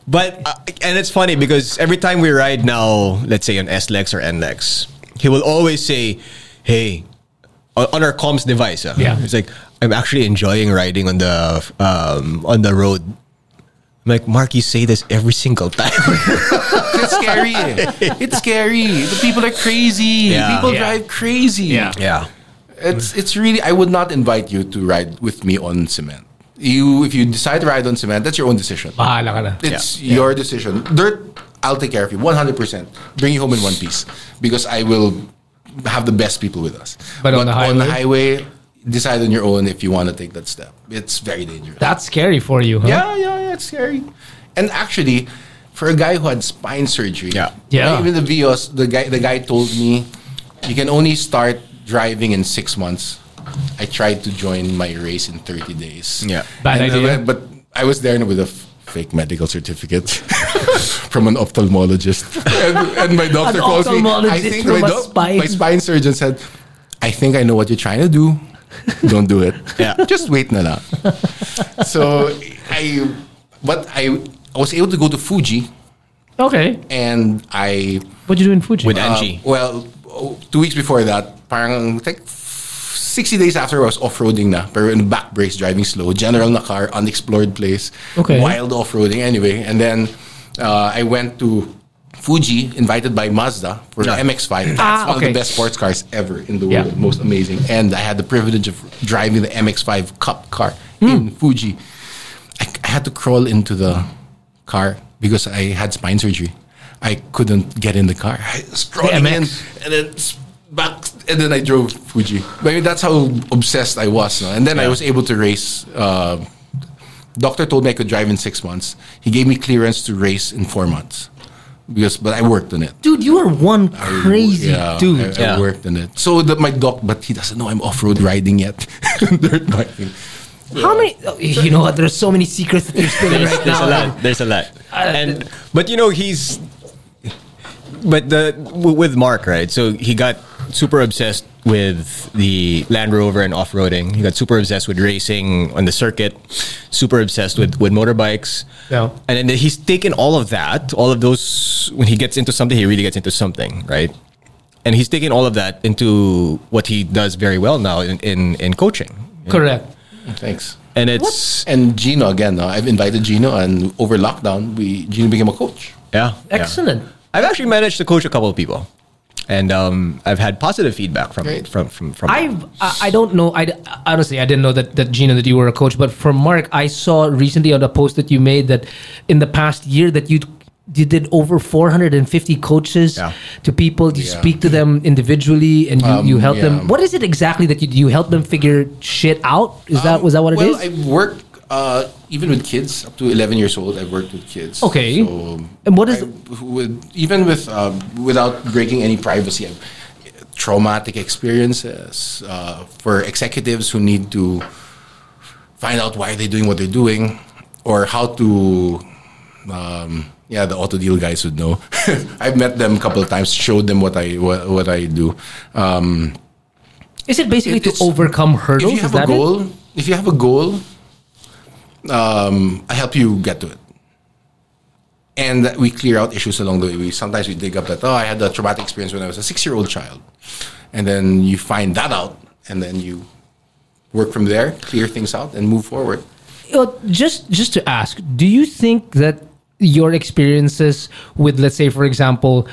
But uh, and it's funny because every time we ride now, let's say on SLEX or NLEX, he will always say, "Hey, on on our comms device, uh, Yeah. it's like I'm actually enjoying riding on the um, on the road." I'm like, Mark, you say this every single time. it's scary. It's scary. The people are crazy. Yeah. People Yeah. drive crazy. Yeah. yeah. It's it's really. I would not invite you to ride with me on cement. You, if you decide to ride on cement, that's your own decision. Bahala ka na. It's your decision. Dirt, I'll take care of you 100%. Bring you home in one piece because I will have the best people with us. But on the highway, decide on your own if you want to take that step. It's very dangerous. That's scary for you, huh? yeah, yeah, yeah, it's scary. And actually, for a guy who had spine surgery, Yeah. Yeah. even the Vios, the guy, the guy told me you can only start driving in six months. I tried to join my race in 30 days. Yeah. Bad And, uh, but I was there with a f- fake medical certificate from an ophthalmologist. and, and my doctor An calls me. I think from my, a doc- spine- my spine surgeon said, I think I know what you're trying to do. Don't do it. Yeah. Just wait na lang. so I, but I, I was able to go to Fuji Okay. and I What'd you do in Fuji? With uh, Angie. well, two weeks before that, parang like 60 days after I was off-roading na, pero in back brakes, driving slow, general na car, unexplored place, Okay. wild off-roading anyway. And then uh, I went to Fuji, invited by Mazda for the MX-5. That's Ah, one of the best sports cars ever in the Yeah. world, most amazing. And I had the privilege of driving the MX-5 Cup car Hmm. in Fuji. I, I had to crawl into the car because I had spine surgery. I couldn't get in the car. I was crawling in MX. and then back, and then I drove Fuji. But I mean, that's how obsessed I was. No? And then I was able to race. Uh, doctor told me I could drive in six months. He gave me clearance to race in four months because, but I worked on it. Dude, you are one crazy Yeah, dude. I, I worked on it. So that my doc, but he doesn't know I'm off-road riding yet. Dirt biking. How many? oh, You know what? There's so many secrets that you're spilling right There's now. a lot. There's a lot. Uh, and but you know he's but the with Mark right. So he got super obsessed with the Land Rover and off roading. He got super obsessed with racing on the circuit. Super obsessed with with motorbikes. Yeah. And then he's taken all of that, all of those. When he gets into something, he really gets into something, right? And he's taken all of that into what he does very well now in in, in coaching. Correct. Thanks. And it's And Gino again. No? I've invited Gino, and over lockdown, we Gino became a coach. yeah, yeah. Excellent. I've actually managed to coach a couple of people, and um, I've had positive feedback from Great. from from from. I've I, I don't know. I honestly I didn't know that that Gino that you were a coach, but from Mark, I saw recently on a post that you made that in the past year that you you did over 450 coaches Yeah. to people. You Yeah. speak to them individually and you, Um, you help yeah. them. What is it exactly that you do? You help them figure shit out? Is that was that what it well, is? I've worked uh, even with kids up to 11 years old. I've worked with kids. Okay. So And what is- I- with, even with um, without breaking any privacy, I've, traumatic experiences uh, for executives who need to find out why they're doing what they're doing or how to. Um, yeah, the auto deal guys would know. I've met them a couple of times, showed them what I what, what I do. Um, Is it basically It- to overcome hurdles? if you have a that it? goal, if you have a goal, um, I help you get to it. and we clear out issues along the way. We sometimes we dig up that oh, I had a traumatic experience when I was a six-year-old child, and then you find that out, and then you work from there, clear things out, and move forward. Just just to ask, do you think that your experiences with, let's say, for example,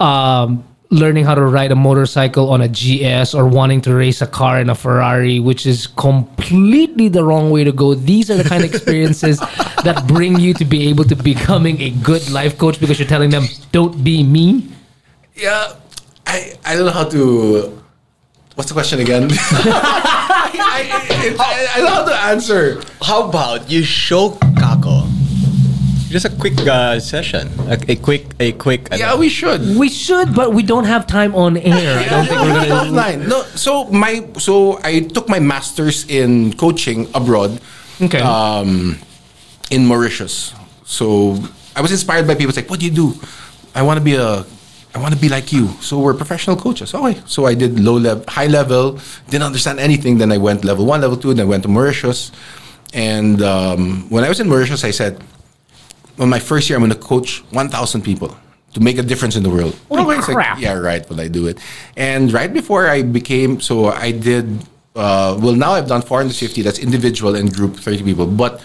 um, learning how to ride a motorcycle on a GS or wanting to race a car in a Ferrari, which is completely the wrong way to go. These are the kind of experiences that bring you to be able to becoming a good life coach because you're telling them, don't be me. Yeah, I I don't know how to. What's the question again? I, I, I, I don't know how to answer. How about you show Kako? Just a quick uh, session, a, a quick, a quick. Yeah, we should. We should, but we don't have time on air. I don't think we're gonna. offline. No, so my so I took my masters in coaching abroad. Okay. Um, in Mauritius. So I was inspired by people. It's like, what do you do? I want to be a. I want to be like you. So we're professional coaches. Okay. So I did low level, high level. Didn't understand anything. Then I went level one, level two. Then I went to Mauritius. And um, when I was in Mauritius, I said, on my first year, I'm going to coach 1,000 people to make a difference in the world. Holy it's like, crap. yeah, right. Will I do it? And right before I became, so I did. Uh, well, now I've done 450. That's individual and group, 30 people. But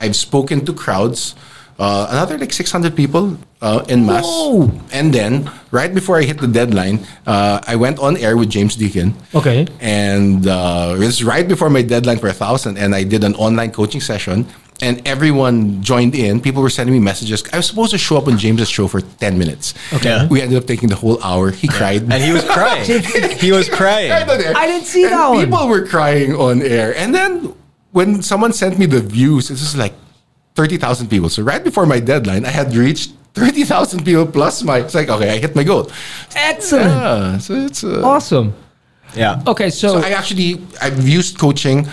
I've spoken to crowds. Uh, another like 600 people uh, in mass. Whoa. And then, right before I hit the deadline, uh, I went on air with James Deakin. Okay. And uh, it was right before my deadline for a thousand, and I did an online coaching session. And everyone joined in. People were sending me messages. I was supposed to show up on James's show for ten minutes. Okay. We ended up taking the whole hour. He cried. and he was crying. he was crying. Right on air. I didn't see And that one. People were crying on air. And then when someone sent me the views, it was like 30,000 people. So right before my deadline, I had reached 30,000 people plus my. It's like, okay, I hit my goal. Excellent. Yeah. So it's. Uh, Awesome. Yeah. Okay, so, So I actually I've used coaching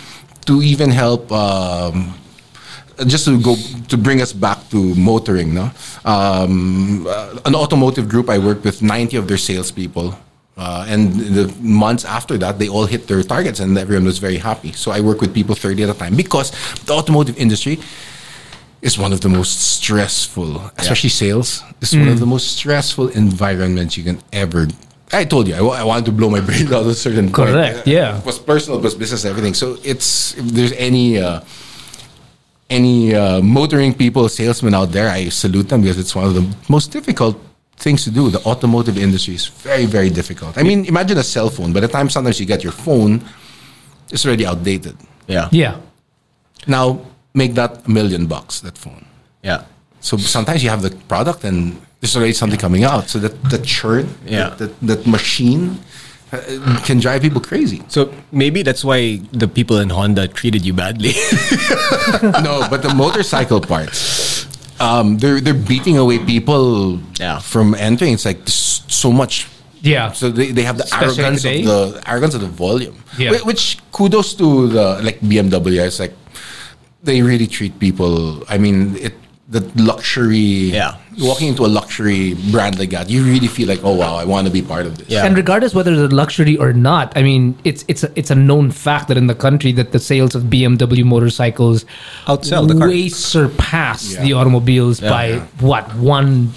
to even help um, just to go to bring us back to motoring. No, um, uh, an automotive group I worked with ninety of their salespeople. Uh, and the months after that, they all hit their targets, and everyone was very happy. So I work with people thirty at a time because the automotive industry is one of the most stressful, especially sales. It's one of the most stressful environments you can ever. I told you I, wa- wanted to blow my brain out at a certain point. Correct, yeah. It was personal, it was business, everything. So it's if there's any uh, any uh, motoring people, salesmen out there, I salute them because it's one of the most difficult things to do. The automotive industry is very, very difficult. I mean, imagine a cell phone. By the time sometimes you get your phone, it's already outdated. Yeah. yeah. Now make that a million bucks that phone. Yeah. So sometimes you have the product and there's already something coming out. So that the churn, Yeah. that, that, that machine can drive people crazy. So maybe that's why the people in Honda treated you badly. no, but the motorcycle parts, um, they're they're beating away people Yeah. from entering. It's like so much. Yeah. So they, they have the Especially arrogance today. of the arrogance of the volume. Yeah. Which kudos to the like BMW. It's like they really treat people. I mean, it the luxury. Yeah. Walking into a luxury brand like that, you really feel like, oh wow, I want to be part of this. Yeah. And regardless whether it's a luxury or not, I mean, it's it's a, it's a known fact that in the country that the sales of BMW motorcycles Outsell the cars. way surpass Yeah. the automobiles Yeah. by what one?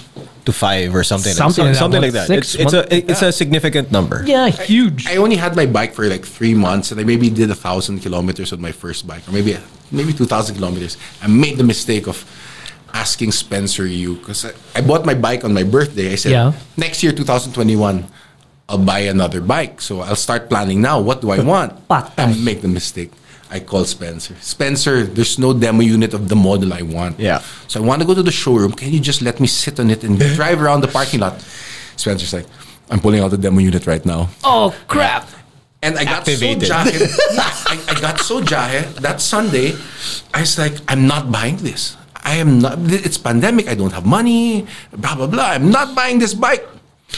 to five or something. Something like, like something that. like that. Six, It's, it's one- a it's a significant number. Yeah, huge. I only had my bike for like three months, and I maybe did a thousand kilometers on my first bike, or maybe maybe two thousand kilometers. I made the mistake of asking Spencer you because I, I bought my bike on my birthday. I said Yeah. next year, two thousand twenty one. I'll buy another bike, so I'll start planning now. What do I want? I make the mistake. I call Spencer. Spencer, there's no demo unit of the model I want. Yeah. So I want to go to the showroom. Can you just let me sit on it and drive around the parking lot? Spencer's like, I'm pulling out the demo unit right now. Oh crap! And I got Activated. so jahe. I, I got so jahe that Sunday. I was like, I'm not buying this. I am not. It's pandemic. I don't have money. Blah blah blah. I'm not buying this bike.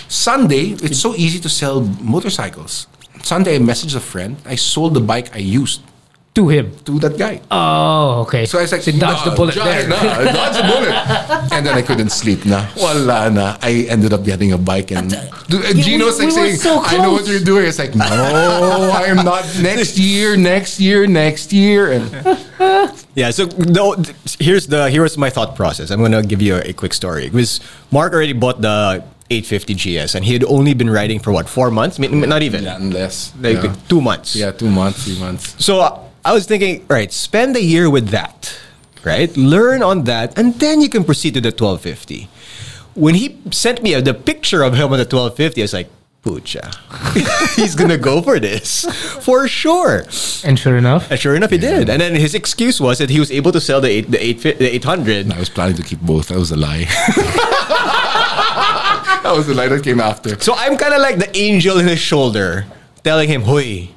Sunday, it's so easy to sell motorcycles. Sunday, I messaged a friend. I sold the bike I used To him. to that guy. Oh, okay. So I was like, So dodge the bullet jahe there. Na, I dodged the bullet. and then I couldn't sleep na. Wala na. I ended up getting a bike and Do- uh, Gino's we like were saying, so I know what you're doing. It's like, no, I am not. Next year, next year, next year. And Yeah, so no, here's the here's my thought process. I'm gonna give you a, a quick story. It was Mark already bought the 850 GS, and he had only been riding for what four months? Not even Yeah, unless like yeah. two months. yeah, two months, three months. So uh, I was thinking, right, spend a year with that, right? Learn on that, and then you can proceed to the 1250. When he sent me the picture of him on the 1250, I was like, pucha, he's gonna go for this for sure. And sure enough, And sure enough, he did. And then his excuse was that he was able to sell the eight, the eight, the 800. I was planning to keep both. That was a lie. that was the lie that came after. So I'm kind of like the angel in his shoulder, telling him, "Hoy,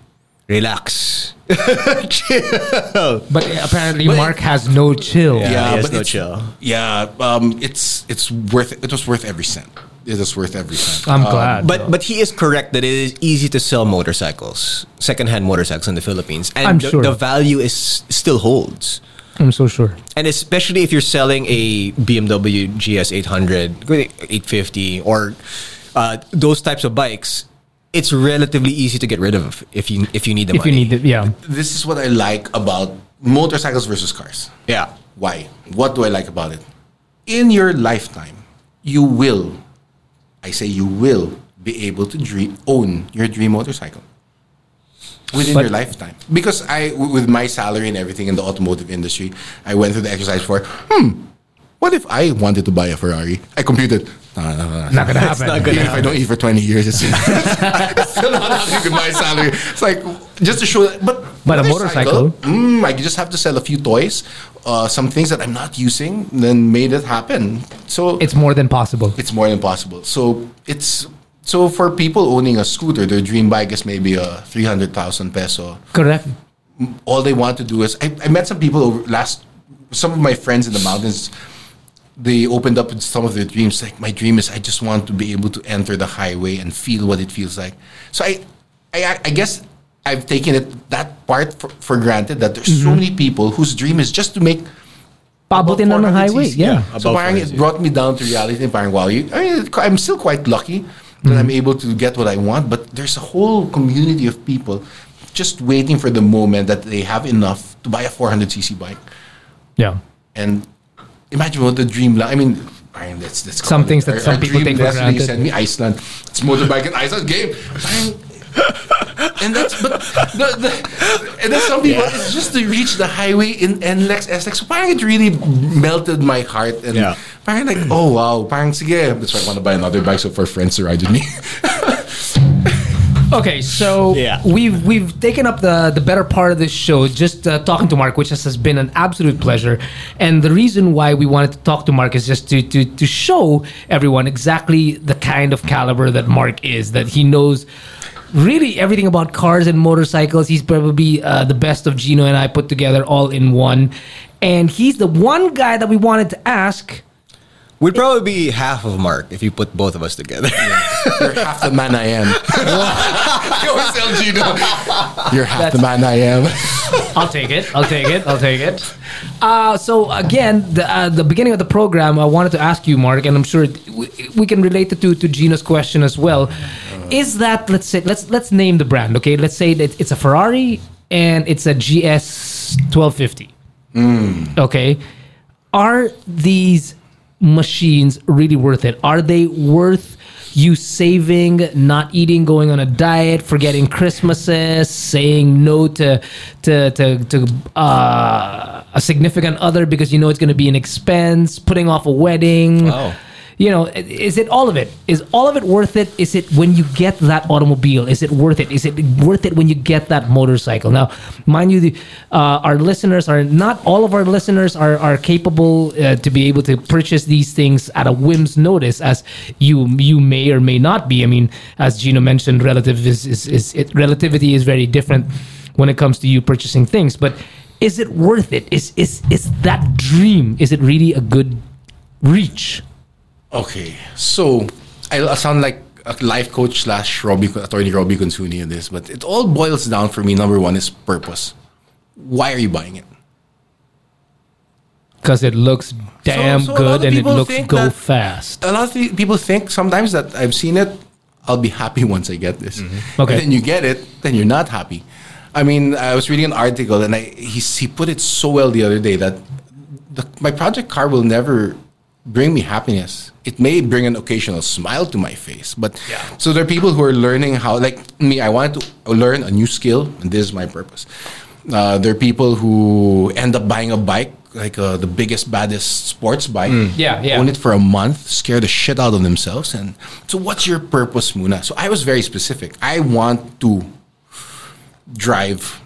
relax, chill." but apparently Mark has no chill. Yeah. he has no it's- chill. Yeah, um, it's it's worth it was worth every cent. It was worth every cent. I'm Um, glad. But but he is correct that it is easy to sell motorcycles, secondhand motorcycles in the Philippines, and I'm the, sure. the value is still holds. I'm so sure. And especially if you're selling a BMW GS 800, 850, or uh, those types of bikes, it's relatively easy to get rid of if you if you need the If you need it, yeah. this is what I like about motorcycles versus cars. yeah. Why? What do I like about it? In your lifetime, you will, I say you will be able to dream, own your dream motorcycle within But- your lifetime. Because I, w- with my salary and everything in the automotive industry, I went through the exercise for, hmm, what if I wanted to buy a Ferrari? I computed. No, no, no, no. Not gonna happen. not gonna Even if I don't eat for 20 years, it's still not happening with my salary. It's like, just to show that. But, But a motorcycle? Mm, I just have to sell a few toys, uh, some things that I'm not using, then made it happen. So It's more than possible. it's more than possible. So it's so for people owning a scooter, their dream bike is maybe a three hundred thousand peso. Correct. All they want to do is I, I met some people over last some of my friends in the mountains. They opened up some of their dreams. Like my dream is I just want to be able to enter the highway and feel what it feels like. So I I, I guess I've taken it that part for, for granted that there's so mm-hmm. many people whose dream is just to make Pabutin on the highway. cc. Yeah. So Above parang it brought me down to reality. and Parang wow, you, I mean, I'm still quite lucky that I'm mm-hmm. able to get what I want. But there's a whole community of people just waiting for the moment that they have enough to buy a 400cc bike. Yeah. And imagine what the dream. la- I mean. parang that's, that's Some things that our- some our people dream take for Leslie granted. sent me Iceland. It's motorbike in Iceland game. Parang- and that's but the, the, and then some people it's just to reach the highway in NLEX SLEX. So parang it really melted my heart and Yeah. parang like oh wow parang sige that's why I want to buy another bike so for friends to ride with me. Okay, so Yeah. we've we've taken up the the better part of this show just uh, talking to Mark, which has, has been an absolute pleasure. And the reason why we wanted to talk to Mark is just to to to show everyone exactly the kind of caliber that Mark is. That he knows really everything about cars and motorcycles. He's probably uh, the best of Gino and I put together all in one. And he's the one guy that we wanted to ask. We'd probably be half of Mark if you put both of us together. You're half the man I am. you always tell Gino, You're half the man I am. I'll take it. I'll take it. I'll take it. Uh, so again, the uh, the beginning of the program, I wanted to ask you, Mark, and I'm sure we, we can relate it to to Gino's question as well. Is that let's say let's let's name the brand, okay? Let's say that it's a Ferrari and it's a GS 1250. Okay, are these machines really worth it? Are they worth you saving, not eating, going on a diet, forgetting Christmases, saying no to to to, to uh, a significant other because you know it's going to be an expense, putting off a wedding? Wow. You know, is it all of it? Is all of it worth it? Is it when you get that automobile? Is it worth it? Is it worth it when you get that motorcycle? Now, mind you, the, uh, our listeners are not all of our listeners are are capable uh, to be able to purchase these things at a whim's notice, as you you may or may not be. I mean, as Gino mentioned, relative is, is, is it, relativity is very different when it comes to you purchasing things. But is it worth it? Is is is that dream? Is it really a good reach? Okay, so I sound like a life coach slash Robbie, attorney Robbie Consuni in this, but it all boils down for me. Number one is purpose. Why are you buying it? because it looks damn so lot good and it looks go fast. A lot of people think sometimes that I've seen it. I'll be happy once I get this. Mm-hmm. Okay. And then you get it, then you're not happy. I mean, I was reading an article and I, he, he put it so well the other day that the, my project car will never bring me happiness. It may bring an occasional smile to my face, but so there are people who are learning how, like me, I wanted to learn a new skill, and this is my purpose. Uh, there are people who end up buying a bike, like uh, the biggest, baddest sports bike. Yeah, yeah. Own it for a month, scare the shit out of themselves. And so, what's your purpose, Muna? So, I was very specific. I want to drive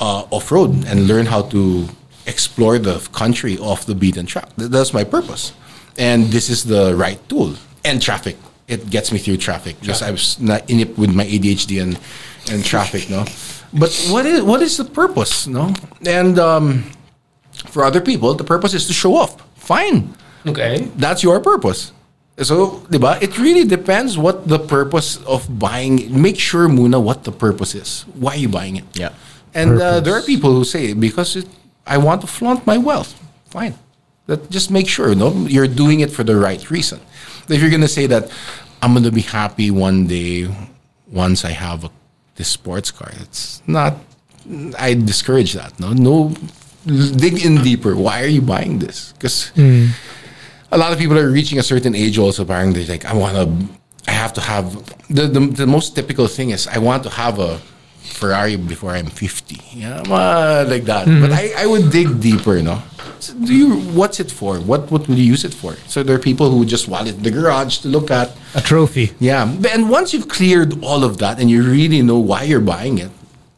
uh, off road and learn how to explore the country off the beaten track. Th- That's my purpose. And this is the right tool. And traffic. It gets me through traffic because I was not in it with my ADHD and, and traffic, no? But what is what is the purpose, no? And um, for other people, the purpose is to show off. Fine Okay. that's your purpose. So, di? It really depends what the purpose of buying. Make sure muna what the purpose is. Why are you buying it? Yeah. And uh, there are people who say because it, I want to flaunt my wealth. Fine. That just make sure no you're doing it for the right reason. If you're gonna say that I'm gonna be happy one day once I have a, this sports car, it's not. I discourage that. No, no. Dig in deeper. Why are you buying this? Because hmm. a lot of people are reaching a certain age also they're like i want to i have to have the, the the most typical thing is i want to have a ferrari before i'm 50 yeah uh, like that. But I, I would dig deeper no? So do you what's it for? What what would you use it for? So there are people who just want it in the garage to look at A trophy. yeah. And once you've cleared all of that and you really know why you're buying it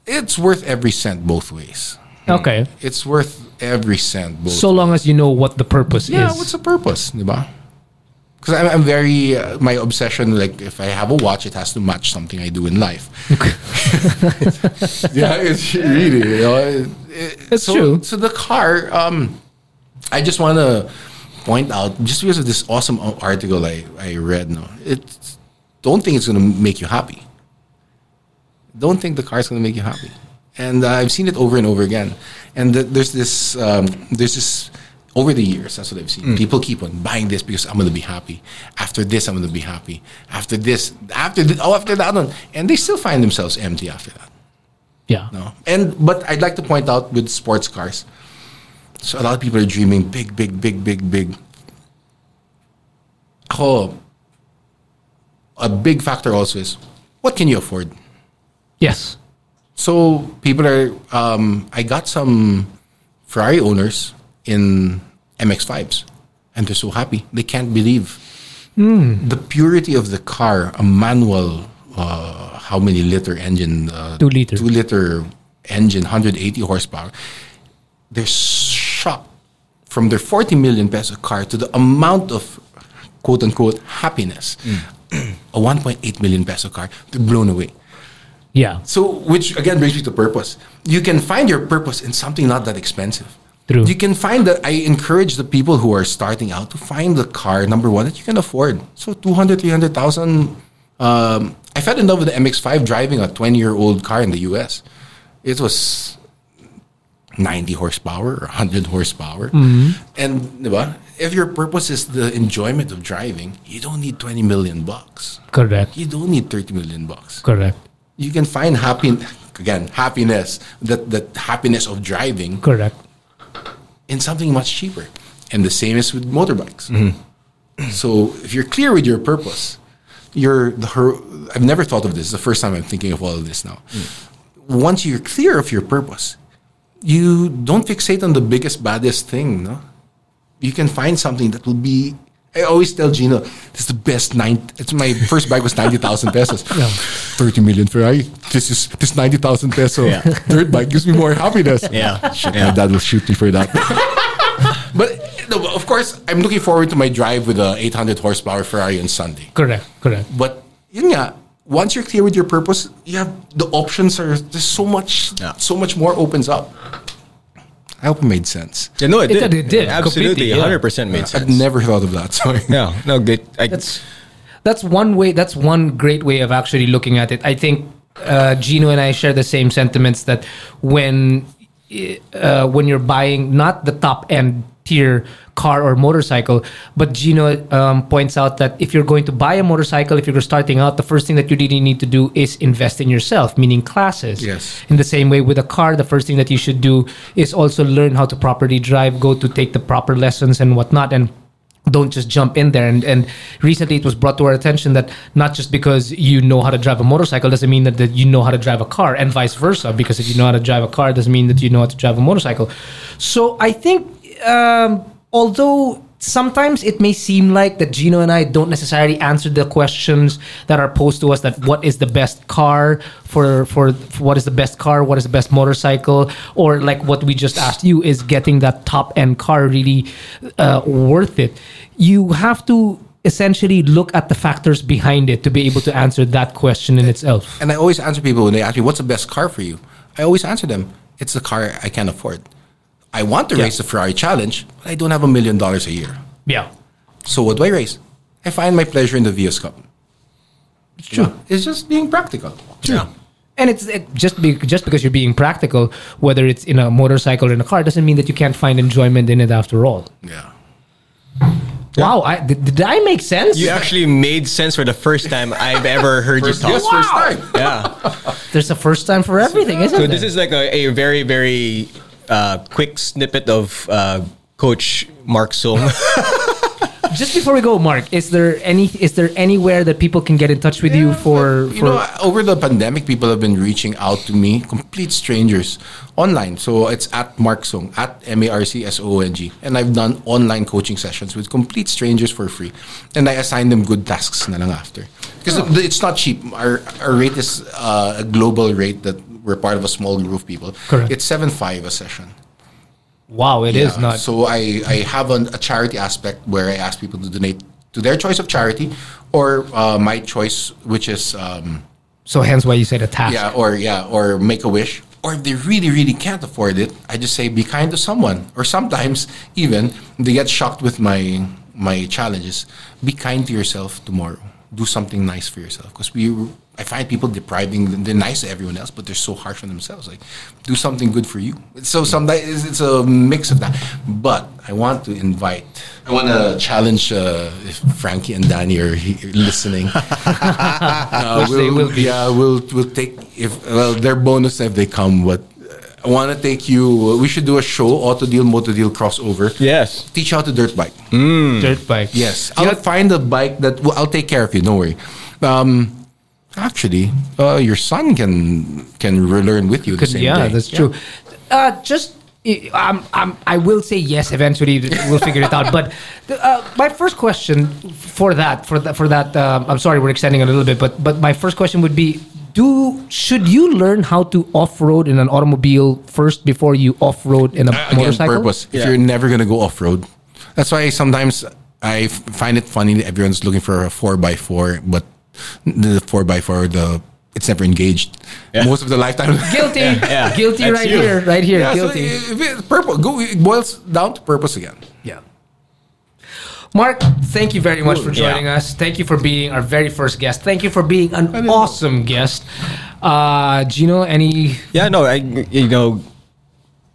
it's worth every cent both ways. Okay. it's worth every cent both So long as you know what the purpose yeah, is. Yeah, what's the purpose, diba? Because I'm, I'm very uh, my obsession. Like if I have a watch, it has to match something I do in life. yeah, it's really. You know, it- it- That's so, true. So the car, um, I just want to point out just because of this awesome article I I read. No, it don't think it's going to make you happy. Don't think the car is going to make you happy. And uh, I've seen it over and over again. And th- there's this, um, there's this, over the years, that's what I've seen. People keep on buying this because I'm going to be happy. After this, I'm going to be happy. After this, after this, oh, after that one. And they still find themselves empty after that. yeah. No. And, but I'd like to point out with sports cars, so a lot of people are dreaming big, big, big, big, big. Ako, a big factor also is what can you afford? Yes. So people are. Um, I got some Ferrari owners in MX5s, and they're so happy. They can't believe the purity of the car. A manual, uh, how many liter engine? Uh, Two liter. Two liter engine, 180 horsepower. They're shocked from their 40 million peso car to the amount of quote unquote happiness. a 1.8 million peso car. They're blown away. Yeah. So, which again brings me to purpose. You can find your purpose in something not that expensive. True. You can find that. I encourage the people who are starting out to find the car number one that you can afford. So 200, 300,000. Um, I fell in love with the MX-5 driving a 20 year old car in the US. It was 90 horsepower or 100 horsepower. And diba, if your purpose is the enjoyment of driving, you don't need 20 million bucks. Correct. You don't need 30 million bucks Correct. you can find happiness again happiness that that happiness of driving Correct. In something much cheaper. And the same is with motorbikes. Mm-hmm. So if you're clear with your purpose you're the her i've never thought of this. It's the first time i'm thinking of all of this now. Mm. Once you're clear of your purpose you don't fixate on the biggest baddest thing no? You can find something that will be I always tell Gino, this is the best nine. It's my first bike was ninety thousand pesos. Thirty million Ferrari. This is this ninety thousand peso Yeah. third bike gives me more happiness. Yeah. Shit, Yeah. my dad will shoot me for that. but no, but of course, I'm looking forward to my drive with a 800 horsepower Ferrari on Sunday. Correct. Correct. But yun nga, once you're clear with your purpose, you have the options are there's so much, Yeah. so much more opens up. I hope it made sense. Yeah, no, it It did. did, it did. Absolutely, Completely, yeah. 100% made sense. I've never thought of that. Sorry. Yeah, no, good. I, That's that's one way. That's one great way of actually looking at it. I think uh, Gino and I share the same sentiments that when uh, when you're buying not the top end tier car or motorcycle. But Gino um, points out that if you're going to buy a motorcycle, if you're starting out, the first thing that you really need to do is invest in yourself, meaning classes. Yes. In the same way with a car, the first thing that you should do is also learn how to properly drive, go to take the proper lessons and whatnot. And don't just jump in there. And, and recently it was brought to our attention that not just because you know how to drive a motorcycle doesn't mean that, that you know how to drive a car, and vice versa. Because if you know how to drive a car doesn't mean that you know how to drive a motorcycle. So I think, um, although sometimes it may seem like that Gino and I don't necessarily answer the questions that are posed to us that what is the best car for, for for what is the best car, what is the best motorcycle, or like what we just asked you is getting that top end car really uh, worth it. You have to essentially look at the factors behind it to be able to answer that question in itself. And I always answer people when they ask me, "What's the best car for you?" I always answer them, "It's the car I can afford." I want to race the Ferrari Challenge, but I don't have a million dollars a year. Yeah. So what do I race? I find my pleasure in the Vios Cup. It's true. It's just being practical. Yeah. And it's it, just be, just because you're being practical, whether it's in a motorcycle or in a car, doesn't mean that you can't find enjoyment in it after all. Yeah. Wow, I, did, did I make sense? You actually made sense for the first time I've ever heard First, you talk. yes, first time. Yeah. There's a first time for everything, isn't So there? this is like a, a very, very uh, quick snippet of uh, Coach Marc Soong. Just before we go, Mark, is there any is there anywhere that people can get in touch with you for You for know, over the pandemic, people have been reaching out to me, complete strangers, online. So it's at Mark Song, at M A R C S O N G. And I've done online coaching sessions with complete strangers for free. And I assign them good tasks na lang after. Because it's not cheap. Our, our rate is uh, a global rate that we're part of a small group of people. Correct. It's seven five a session. Wow, it is Yeah, not. So I, I have an, a charity aspect where I ask people to donate to their choice of charity or uh, my choice, which is um, so hence why you said a task. yeah, or yeah, or make a wish. Or if they really, really can't afford it, I just say be kind to someone. Or sometimes even they get shocked with my my challenges. Be kind to yourself tomorrow. Do something nice for yourself. Because we, I find people depriving. them- They're nice to everyone else, but they're so harsh on themselves. Like, do something good for you. So sometimes it's, it's a mix of that. But I want to invite. I want to challenge uh, if Frankie and Danny are he- listening. Uh, Which they we'll, will be. Yeah, we'll we'll take if well their bonus if they come, but uh, I want to take you. We should do a show, Autodeal, motor deal crossover. yes. Teach you how to dirt bike. Dirt bike. Yes, I'll find a bike that well, I'll take care of you. Don't worry. Um, actually, uh, your son can can relearn with you the same yeah, day. that's true. Uh, just I- um, um, I will say yes. Eventually, we'll figure it out. But the, uh, my first question for that, for that, for that, um, I'm sorry, we're extending a little bit. But but my first question would be: Do should you learn how to off road in an automobile first before you off road in a Uh, Again, motorcycle? purpose. If you're never gonna go off road, that's why sometimes I find it funny that everyone's looking for a four x four, but the four x four, the it's never engaged. Most of the lifetime. Guilty, Yeah, guilty, that's right you. here, right here, Yeah, so guilty. if it- purpose. Go. It boils down to purpose again. Yeah. Mark, thank you very much for Yeah. joining us. Thank you for being our very first guest. Thank you for being an awesome guest. Uh, Gino, any Yeah, no, I you know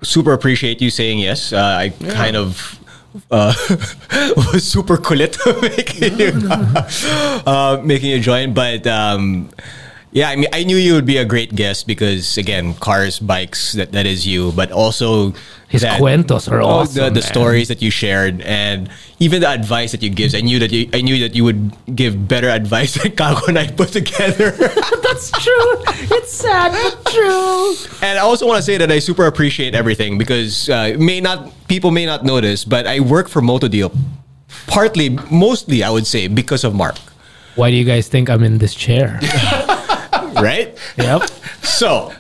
super appreciate you saying yes. Uh, I kind of uh, was super kulit making uh, making you join, but um, yeah, I mean, I knew you would be a great guest because again, cars, bikes, that that is you, but also His cuentos are oh, awesome, The, the stories that you shared and even the advice that you give. I knew that you I knew that you would give better advice than Kako and I put together. That's true. It's sad but true. And I also want to say that I super appreciate everything because uh, may not people may not notice, but I work for Motodeal, partly, mostly I would say because of Mark, Why do you guys think I'm in this chair? right? yep. So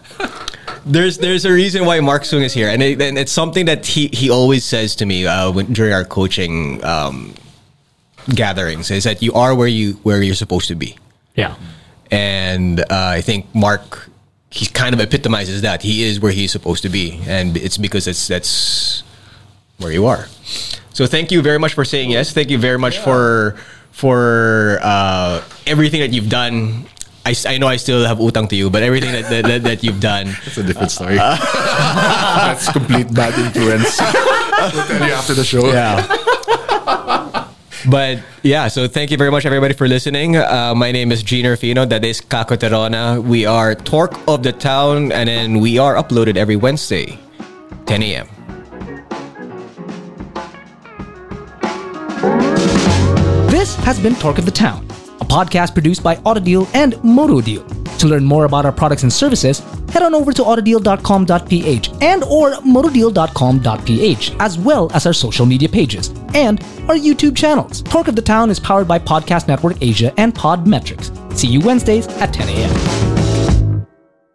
there's there's a reason why Marc Soong is here, and, it, and it's something that he he always says to me uh, when, during our coaching um, gatherings is that you are where you where you're supposed to be. Yeah. and uh, I think Mark he kind of epitomizes that he is where he's supposed to be, and it's because it's that's where you are. So thank you very much for saying yes. Thank you very much for for uh, everything that you've done I, s- I know I still have utang to you, but everything that, that, that, that you've done, That's a different story. That's complete bad influence. we'll tell you after the show. yeah. But yeah, so thank you very much, everybody, for listening. Uh, my name is Gino Rufino. That is Kako Terona. We are Torque of the Town, and then we are uploaded every Wednesday, 10 a.m. This has been Torque of the Town, a podcast produced by Autodeal and MotoDeal. To learn more about our products and services, head on over to autodeal.com.ph and or motodeal.com.ph, as well as our social media pages and our YouTube channels. Torque of the Town is powered by Podcast Network Asia and Podmetrics. See you Wednesdays at 10 a.m.